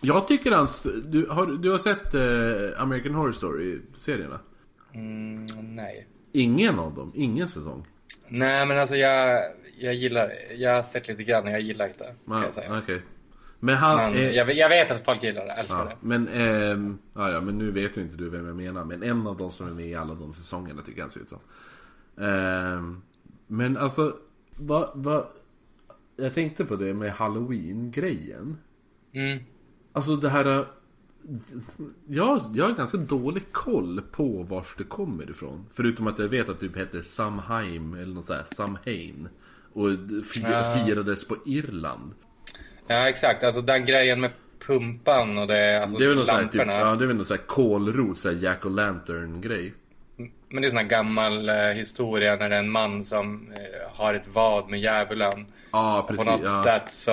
Jag tycker hans... Du har, du har sett eh, American Horror Story-serierna? Mm, nej. Ingen av dem? Ingen säsong? Nej men alltså jag, jag gillar, jag har sett lite grann och jag gillar inte. Kan Ah, jag säga. Okej. Men han... Men eh, jag, jag vet att folk gillar det, älskar Ja, det. men, ehm, ja, ja, men nu vet ju inte du vem jag menar. Men en av de som är med i alla de säsongerna tycker jag han ser ut som. Ehm, men alltså, vad, vad... Jag tänkte på det med Halloween-grejen. Mm. Alltså det här... Jag, jag har ganska dålig koll på vars det kommer ifrån. Förutom att jag vet att det typ heter Samhain eller något sånt här, Samhain. Och fi- Ja. firades på Irland. Ja exakt, alltså den grejen med pumpan och det, alltså Det är väl typ, lamporna. ja, det är väl någon sån här kolrot, sån här Jack Lantern grej. Men det är sån här gammal eh, historia när det är en man som eh, har ett vad med djävulen. Ja, Och precis. på något ja. sätt så...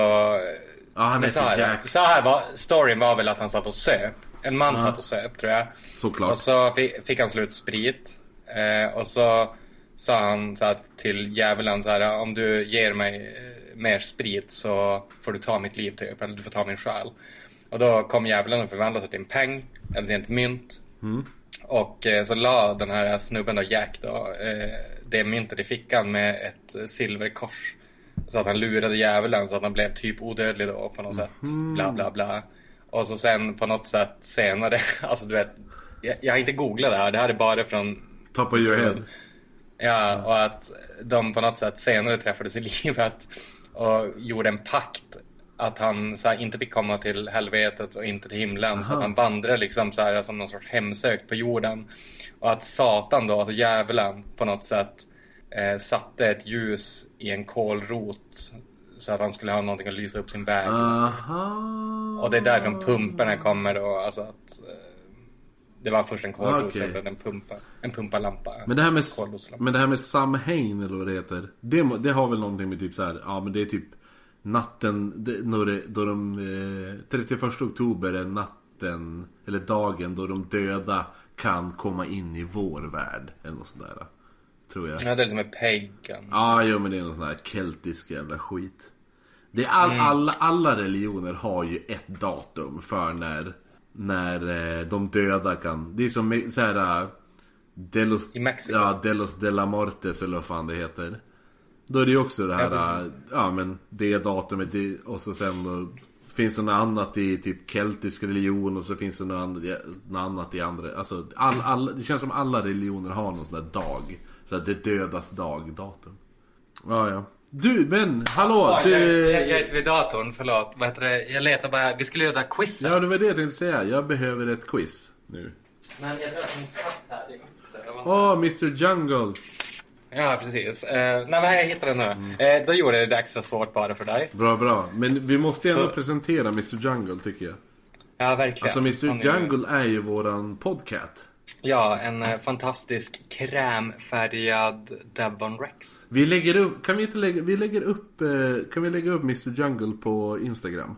Ja, han så här, Jack. så här var, storyn var väl att han satt och söp. En man satt och söp tror jag. Såklart. Och så fick, fick han slut sprit. Eh, och så sa han så här till djävulen så här, om du ger mig eh, mer sprit så får du ta mitt liv typ, eller du får ta min själ. Och då kom djävulen och förvandlade sig till en peng, eller till ett mynt. Och eh, så la den här snubben då, Jack då, eh, det myntet i fickan med ett eh, silverkors. Så att han lurade djävulen så att han blev typ odödlig då på något sätt. Bla bla bla. Och så sen på något sätt senare, alltså du vet. Jag, jag har inte googlat det här, det här är bara från Top of your head. Ja, och att de på något sätt senare träffades i livet och gjorde en pakt att han så här, inte fick komma till helvetet och inte till himlen. Så att han vandrade liksom så här, som någon sorts hemsökt på jorden. Och att Satan då, alltså djävulen, på något sätt eh, satte ett ljus i en kolrot. Så att han skulle ha någonting att lysa upp sin väg. Aha. Och det är därifrån pumporna kommer då. Alltså att eh, det var först en kolros Okej. sen blev det en pumpa. En pumpalampa. Men det här med, men det här med Samhain eller vad det heter. Det, det har väl någonting med typ så här, ja men det är typ natten, det, när det, då de, eh, 31 oktober är natten, eller dagen då de döda kan komma in i vår värld. Eller något sånt där. Tror jag. Ja, det är lite med pagan. Ja, jo men det är någon sån här keltisk jävla skit. Det är all, Mm. alla, alla religioner har ju ett datum för när, när eh, de döda kan... Det är som så här... eh, Delos, I Mexiko. Ja, Delos de la Mortes eller vad fan det heter. Då är det ju också det här, Ja, ja, ja men det datumet och så sen då Finns det något annat i typ keltisk religion och så finns det något annat, i andra, alltså all, all, det känns som alla religioner har någon sån där dag. Så att det dödas dag, datum. Ja, ja. Du, men hallå! Ja, Du, jag, jag, är vid datorn, förlåt. Vad heter det? Jag letar bara, vi skulle göra quizen. ja, det var det jag tänkte säga. Jag behöver ett quiz nu. Men jag tror att min katt här. Åh, Mr Jungle! Ja, precis. Uh, nej, men jag hittade den nu. Eh, då gjorde jag det extra svårt bara för dig. Bra, bra. Men vi måste ändå Så- presentera Mr Jungle tycker jag. Ja, verkligen. Alltså Mr Han Jungle är ju våran podcat. Ja, en eh, fantastisk krämfärgad Devon Rex. Vi lägger upp, kan vi inte lägga, vi lägger upp, eh, kan vi lägga upp Mr Jungle på Instagram?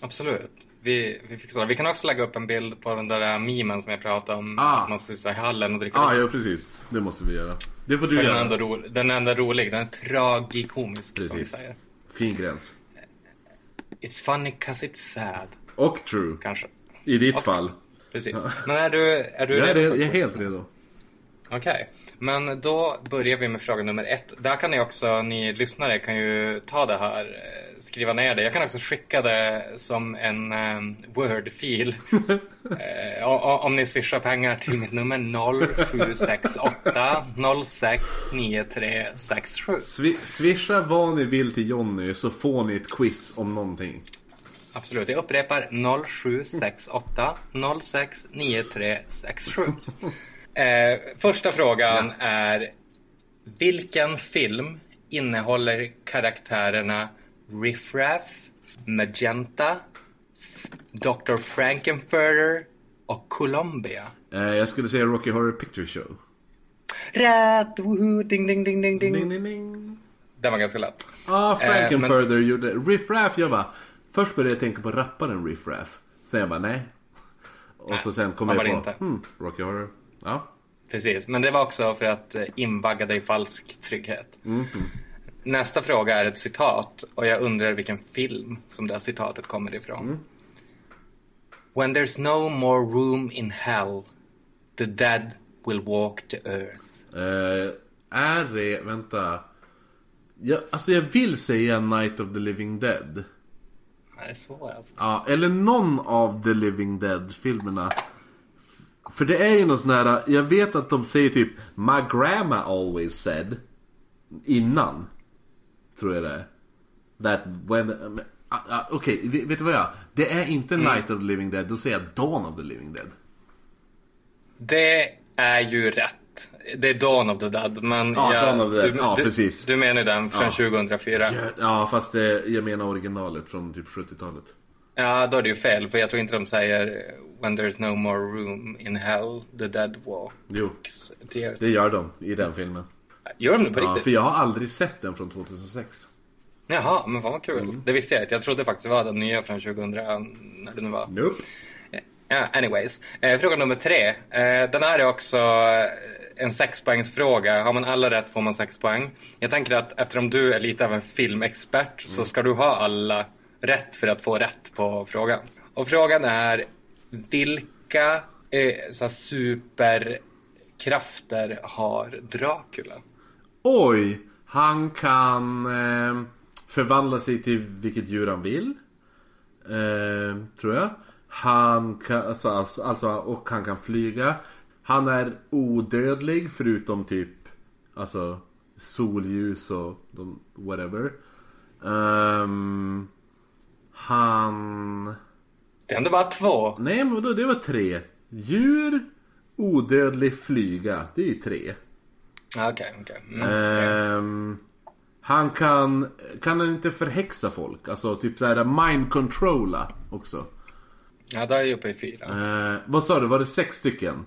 Absolut. Vi, vi fixar det. Vi kan också lägga upp en bild på den där memen som jag pratade om. Ah. Att man sitta i hallen och dricka Ja, ah, ja precis. Det måste vi göra. Det får du För den, är göra. ändå ro, den är ändå rolig. Den är tragikomisk, Precis. Fin gräns. It's funny 'cause it's sad, Och true. kanske. I ditt Och- fall. Precis. Men är du, är du Jag är, redo för jag är helt redo. Okej, men då börjar vi med fråga nummer ett. Där kan ni också, ni lyssnare kan ju ta det här, eh, skriva ner det. Jag kan också skicka det som en um, Word-fil. eh, om ni swishar pengar till mitt nummer 0768 06 9367. Swi- Swisha vad ni vill till Jonny så får ni ett quiz om någonting. Absolut, jag upprepar 0768 06 9367. Eh, första frågan är Vilken film innehåller karaktärerna Riff Raff, Magenta, Dr. Frankenfurter och Columbia? Eh, jag skulle säga Rocky Horror Picture Show. Rätt! Woho! Ding, ding, ding, ding, ding. Ding, ding, ding. Den var ganska lätt. Ah, Eh, Frankenfurter gjorde... Riff Raff, jag bara... Först började jag tänka på rapparen Riff Raff. Sen jag bara, nej. Och så sen kom jag på... inte? Hmm, Rocky Horror. Ja. Precis, men det var också för att eh, invagga dig i falsk trygghet. nästa fråga är ett citat och jag undrar vilken film som det här citatet kommer ifrån. Mm. When there's no more room in hell, the dead will walk the earth. Eh, är det, vänta. Jag, alltså jag vill säga Night of the Living Dead. Det är svårt alltså. Ja, eller någon av The Living Dead-filmerna. För det är ju någon sån här, jag vet att de säger typ My grandma always said Innan Tror jag det är That when uh, uh, Okej, vet vet du vad jag Det är inte Night of the Living Dead, då säger jag Dawn of the Living Dead Det är ju rätt. Det är Dawn of the Dead, men Ja, jag, Dawn of the Dead. Du, Ja, du, precis. Du menar den från Ja. 2004? Ja, Ja, fast det, jag menar originalet från typ 70-talet Ja, då är det ju fel, för jag tror inte de säger When there's no more room in hell, the dead walk. Jo, Det- gör de i den filmen Gör de det på Ja, riktigt? för jag har aldrig sett den från 2006 Jaha, men fan vad kul. Mm. Det visste jag inte. Jag trodde faktiskt det var den nya från 2000, när det nu var. Nope Ja, anyways. Eh, fråga nummer tre. Eh, den här är också eh, en sexpoängsfråga. Har man alla rätt får man sex poäng. Jag tänker att eftersom du är lite av en filmexpert så ska du ha alla rätt för att få rätt på frågan. Och frågan är vilka eh, så här, superkrafter har Dracula? Oj! Han kan eh, förvandla sig till vilket djur han vill. Eh, tror jag. Han kan, alltså, alltså, alltså, och han kan flyga. Han är odödlig förutom typ Alltså solljus och de, whatever. Ehm, han... Det är ändå bara två. Nej men vadå, det var tre. Djur, odödlig, flyga. Det är ju tre. Ja, Okej, okej. Mm. Ehm, han kan, kan han inte förhäxa folk? Alltså typ såhär mind controlla också. Ja, då är jag uppe i fyra. Eh, vad sa du, var det sex stycken?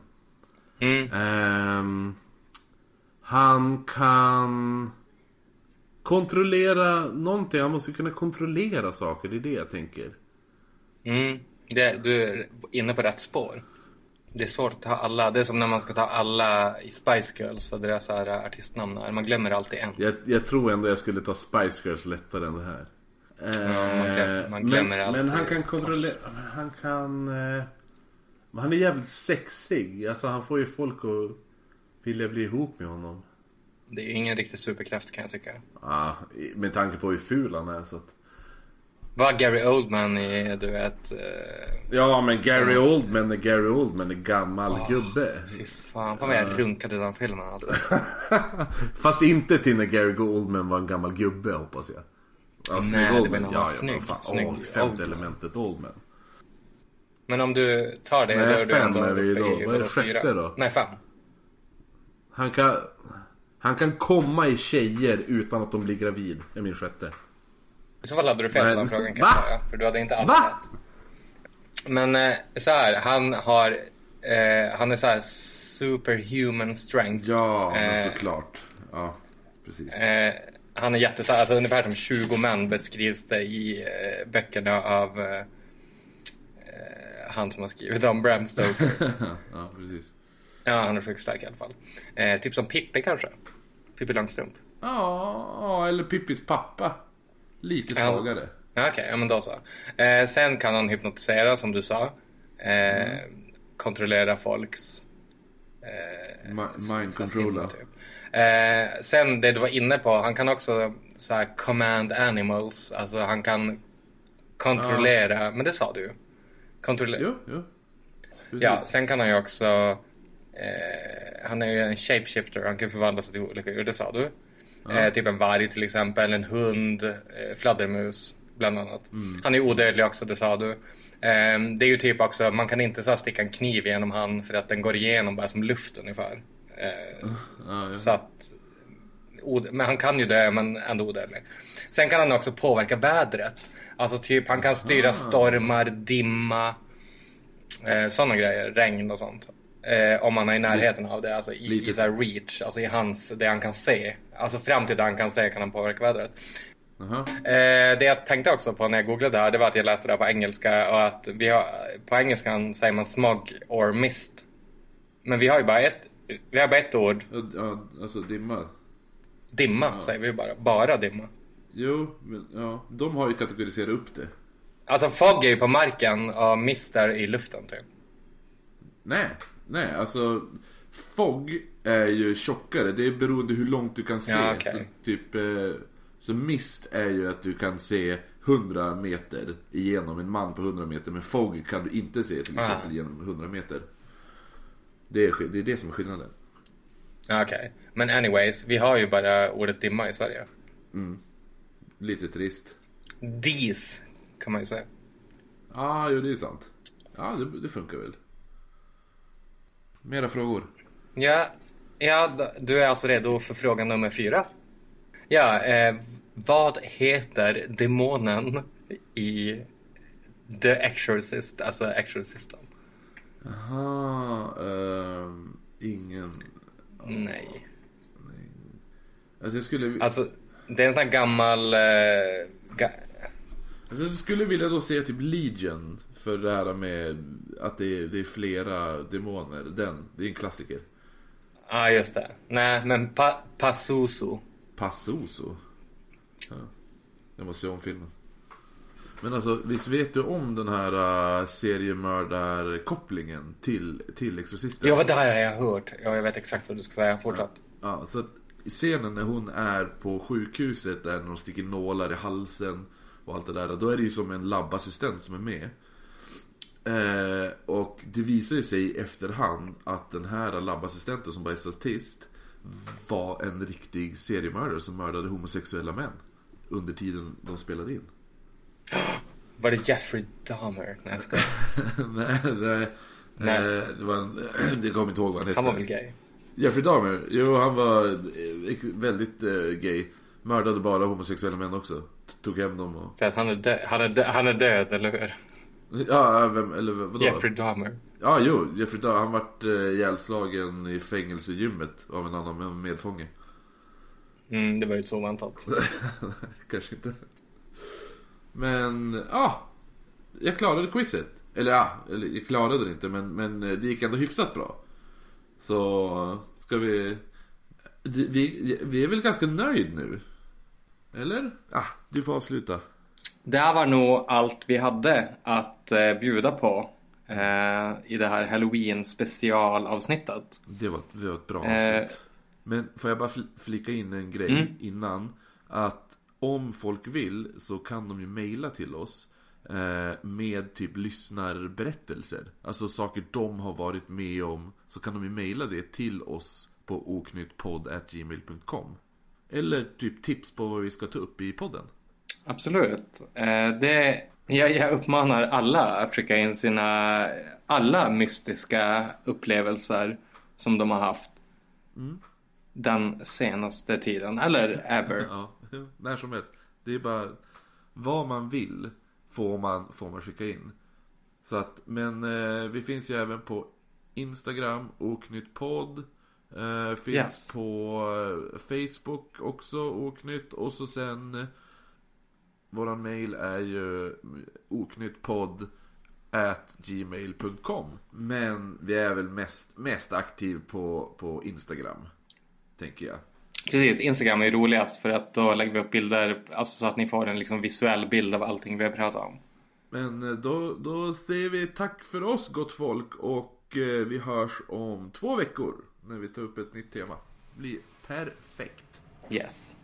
Mm. Ehm, han kan kontrollera någonting, han måste kunna kontrollera saker, det är det jag tänker. Mm. Det, du är inne på rätt spår. Det är svårt att ta alla. Det är som när man ska ta alla i Spice Girls, vad deras här artistnamn är. Man glömmer alltid en. Jag, jag tror ändå jag skulle ta Spice Girls lättare än det här. Ja, man glöm- man glömmer men, alltid men han kan kontrollera, han kan... Eh, men han är jävligt sexig. Alltså han får ju folk att vilja bli ihop med honom. Det är ju ingen riktig superkraft kan jag tycka. Ja, i- med tanke på hur ful han är så att... Var Gary Oldman i, du vet... eh, Ja men Gary Oldman är Gary Oldman är gammal gubbe. Fy fan, vad jag runkade i den filmen alltså. Fast inte till när Gary Oldman var en gammal gubbe hoppas jag. Ja, Nej, det Oldman. var nog ja, snygg, ja, fan. snygg Åh, femte Oldman. elementet Oldman. Men om du tar det, Nej, är du fem ändå är det ju då. Vad är sjätte då? Nej, fem. Han kan... Han kan komma i tjejer utan att de blir gravid. Är min sjätte. I så fall hade du fel på den frågan kan Va? För du hade inte alls rätt. Men eh, så här, han har... Eh, han är så här superhuman strength. Ja, Eh, men såklart. Ja, precis. Eh, han är jättestark, alltså ungefär som 20 män beskrivs det i eh, böckerna av eh, eh, han som har skrivit om Bram Stoker. ja, precis. ja, han är sjukt stark i alla fall. Eh, typ som Pippi kanske. Pippi Långstrump. Ja, ja, eller Pippis pappa. Lite Ja. svagare. Ja, Okej, ja men då så. Eh, sen kan han hypnotisera som du sa. Eh, Kontrollera folks eh, mind Typ. Eh, sen det du var inne på, han kan också så här, command animals. Alltså han kan kontrollera, men det sa du ju. Kontrollera. Jo, jo. Precis. Ja, sen kan han ju också... Eh, han är ju en shapeshifter, han kan förvandla sig till olika djur, det sa du. Eh, typ en varg till exempel, en hund, eh, fladdermus bland annat. Han är odödlig också, det sa du. Eh, det är ju typ också, man kan inte så sticka en kniv genom han för att den går igenom bara som luft ungefär. Eh, Ja, ja. så att, men han kan ju dö men ändå odödlig. Sen kan han också påverka vädret. Alltså typ han kan styra stormar, dimma, eh, sådana grejer, regn och sånt. Eh, om man är i närheten av det, alltså i, Lite- i så här reach, alltså i hans, det han kan se. Alltså fram till det han kan se kan han påverka vädret. Jaha. Eh, det jag tänkte också på när jag googlade det här, det var att jag läste det här på engelska och att vi har, på engelskan säger man smog or mist. Men vi har ju bara ett, vi har bara ett ord Ja, ja, alltså dimma. Dimma säger vi bara. Bara dimma. Jo, men ja. De har ju kategoriserat upp det. Alltså fog är ju på marken och mist är i luften typ. Nej, nej alltså Fog är ju tjockare, det är beroende hur långt du kan se. Ja, okej. så, typ, eh, så mist är ju att du kan se 100 meter igenom en man på 100 meter. Men fog kan du inte se till exempel Ah. genom 100 meter. Det är, det är det som är skillnaden. Okej. Men anyways, vi har ju bara ordet dimma i Sverige. Lite trist. Dis kan man ju säga. Ja, ah, jo det är sant. Ja, det, det funkar väl. Mera frågor? Ja, ja, du är alltså redo för fråga nummer fyra. Ja, eh, vad heter demonen i The Exorcist, alltså Exorcisten? Aha, ehm, ingen... Nej. Alltså jag skulle, Alltså, det är en sån här gammal... Eh, ga- alltså jag skulle vilja då säga typ Legion. För det här med att det är, det är flera demoner. Den, det är en klassiker. Ja, ah, just det. Nej, men pa, Pazuzu. Passoso. Ja. Jag måste se om filmen. Men alltså, visst vet du om den här uh, seriemördarkopplingen till, till Exorcisten? Vad det här har jag hört. Ja, jag vet exakt vad du ska säga. Fortsätt. Ja, så att scenen när hon är på sjukhuset där de sticker nålar i halsen och allt det där. Då är det ju som en labbassistent som är med. Eh, och det visar ju sig i efterhand att den här labbassistenten som bara är statist var en riktig seriemördare som mördade homosexuella män. Under tiden de spelade in. Var det Jeffrey Dahmer? Nej, jag skojar. nej, nej. Nej. Eh, det var en, det kommer inte ihåg vad han hette. Han var väl gay? Jeffrey Dahmer, jo han var eh, väldigt eh, gay. Mördade bara homosexuella män också. Tog hem dem och... För att han är, dö- han är, dö- han är död, eller hur? Ja, vem, eller vadå? Jeffrey Dahmer. Ja, jo, Jeffrey Dahmer. Han vart eh, ihjälslagen i fängelsegymmet av en annan medfånge. Mm, det var ju så oväntat. Kanske inte. Men, ja. jag klarade quizet. Eller ja, eller, jag klarade det inte men, men eh, det gick ändå hyfsat bra. Så ska vi... Vi, vi är väl ganska nöjd nu? Eller? Ah, du får avsluta. Det här var nog allt vi hade att eh, bjuda på eh, i det här Halloween specialavsnittet. Det var, det var ett bra Eh. avsnitt. Men får jag bara fl- flika in en grej Mm. innan. Att om folk vill så kan de ju mejla till oss. Eh, med typ lyssnarberättelser. Alltså saker de har varit med om. Så kan de ju mejla det till oss på oknyttpodd.gmail.com. Eller typ tips på vad vi ska ta upp i podden. Absolut. Eh, det, jag, jag uppmanar alla att skicka in sina alla mystiska upplevelser som de har haft den senaste tiden, eller ever. Ja, när som helst. Det är bara vad man vill får man, får man skicka in. Så att, men eh, vi finns ju även på Instagram, oknyttpodd. Eh, finns Yes. på eh, Facebook också, oknytt. Och så sen eh, Våran mail är ju oknyttpodd at gmail.com Men vi är väl mest, mest aktiv på, på Instagram. Tänker jag. Precis, Instagram är roligast för att då lägger vi upp bilder alltså så att ni får en liksom visuell bild av allting vi har pratat om. Men eh, då, då säger vi tack för oss gott folk och eh, vi hörs om två veckor när vi tar upp ett nytt tema. Det blir perfekt. Yes.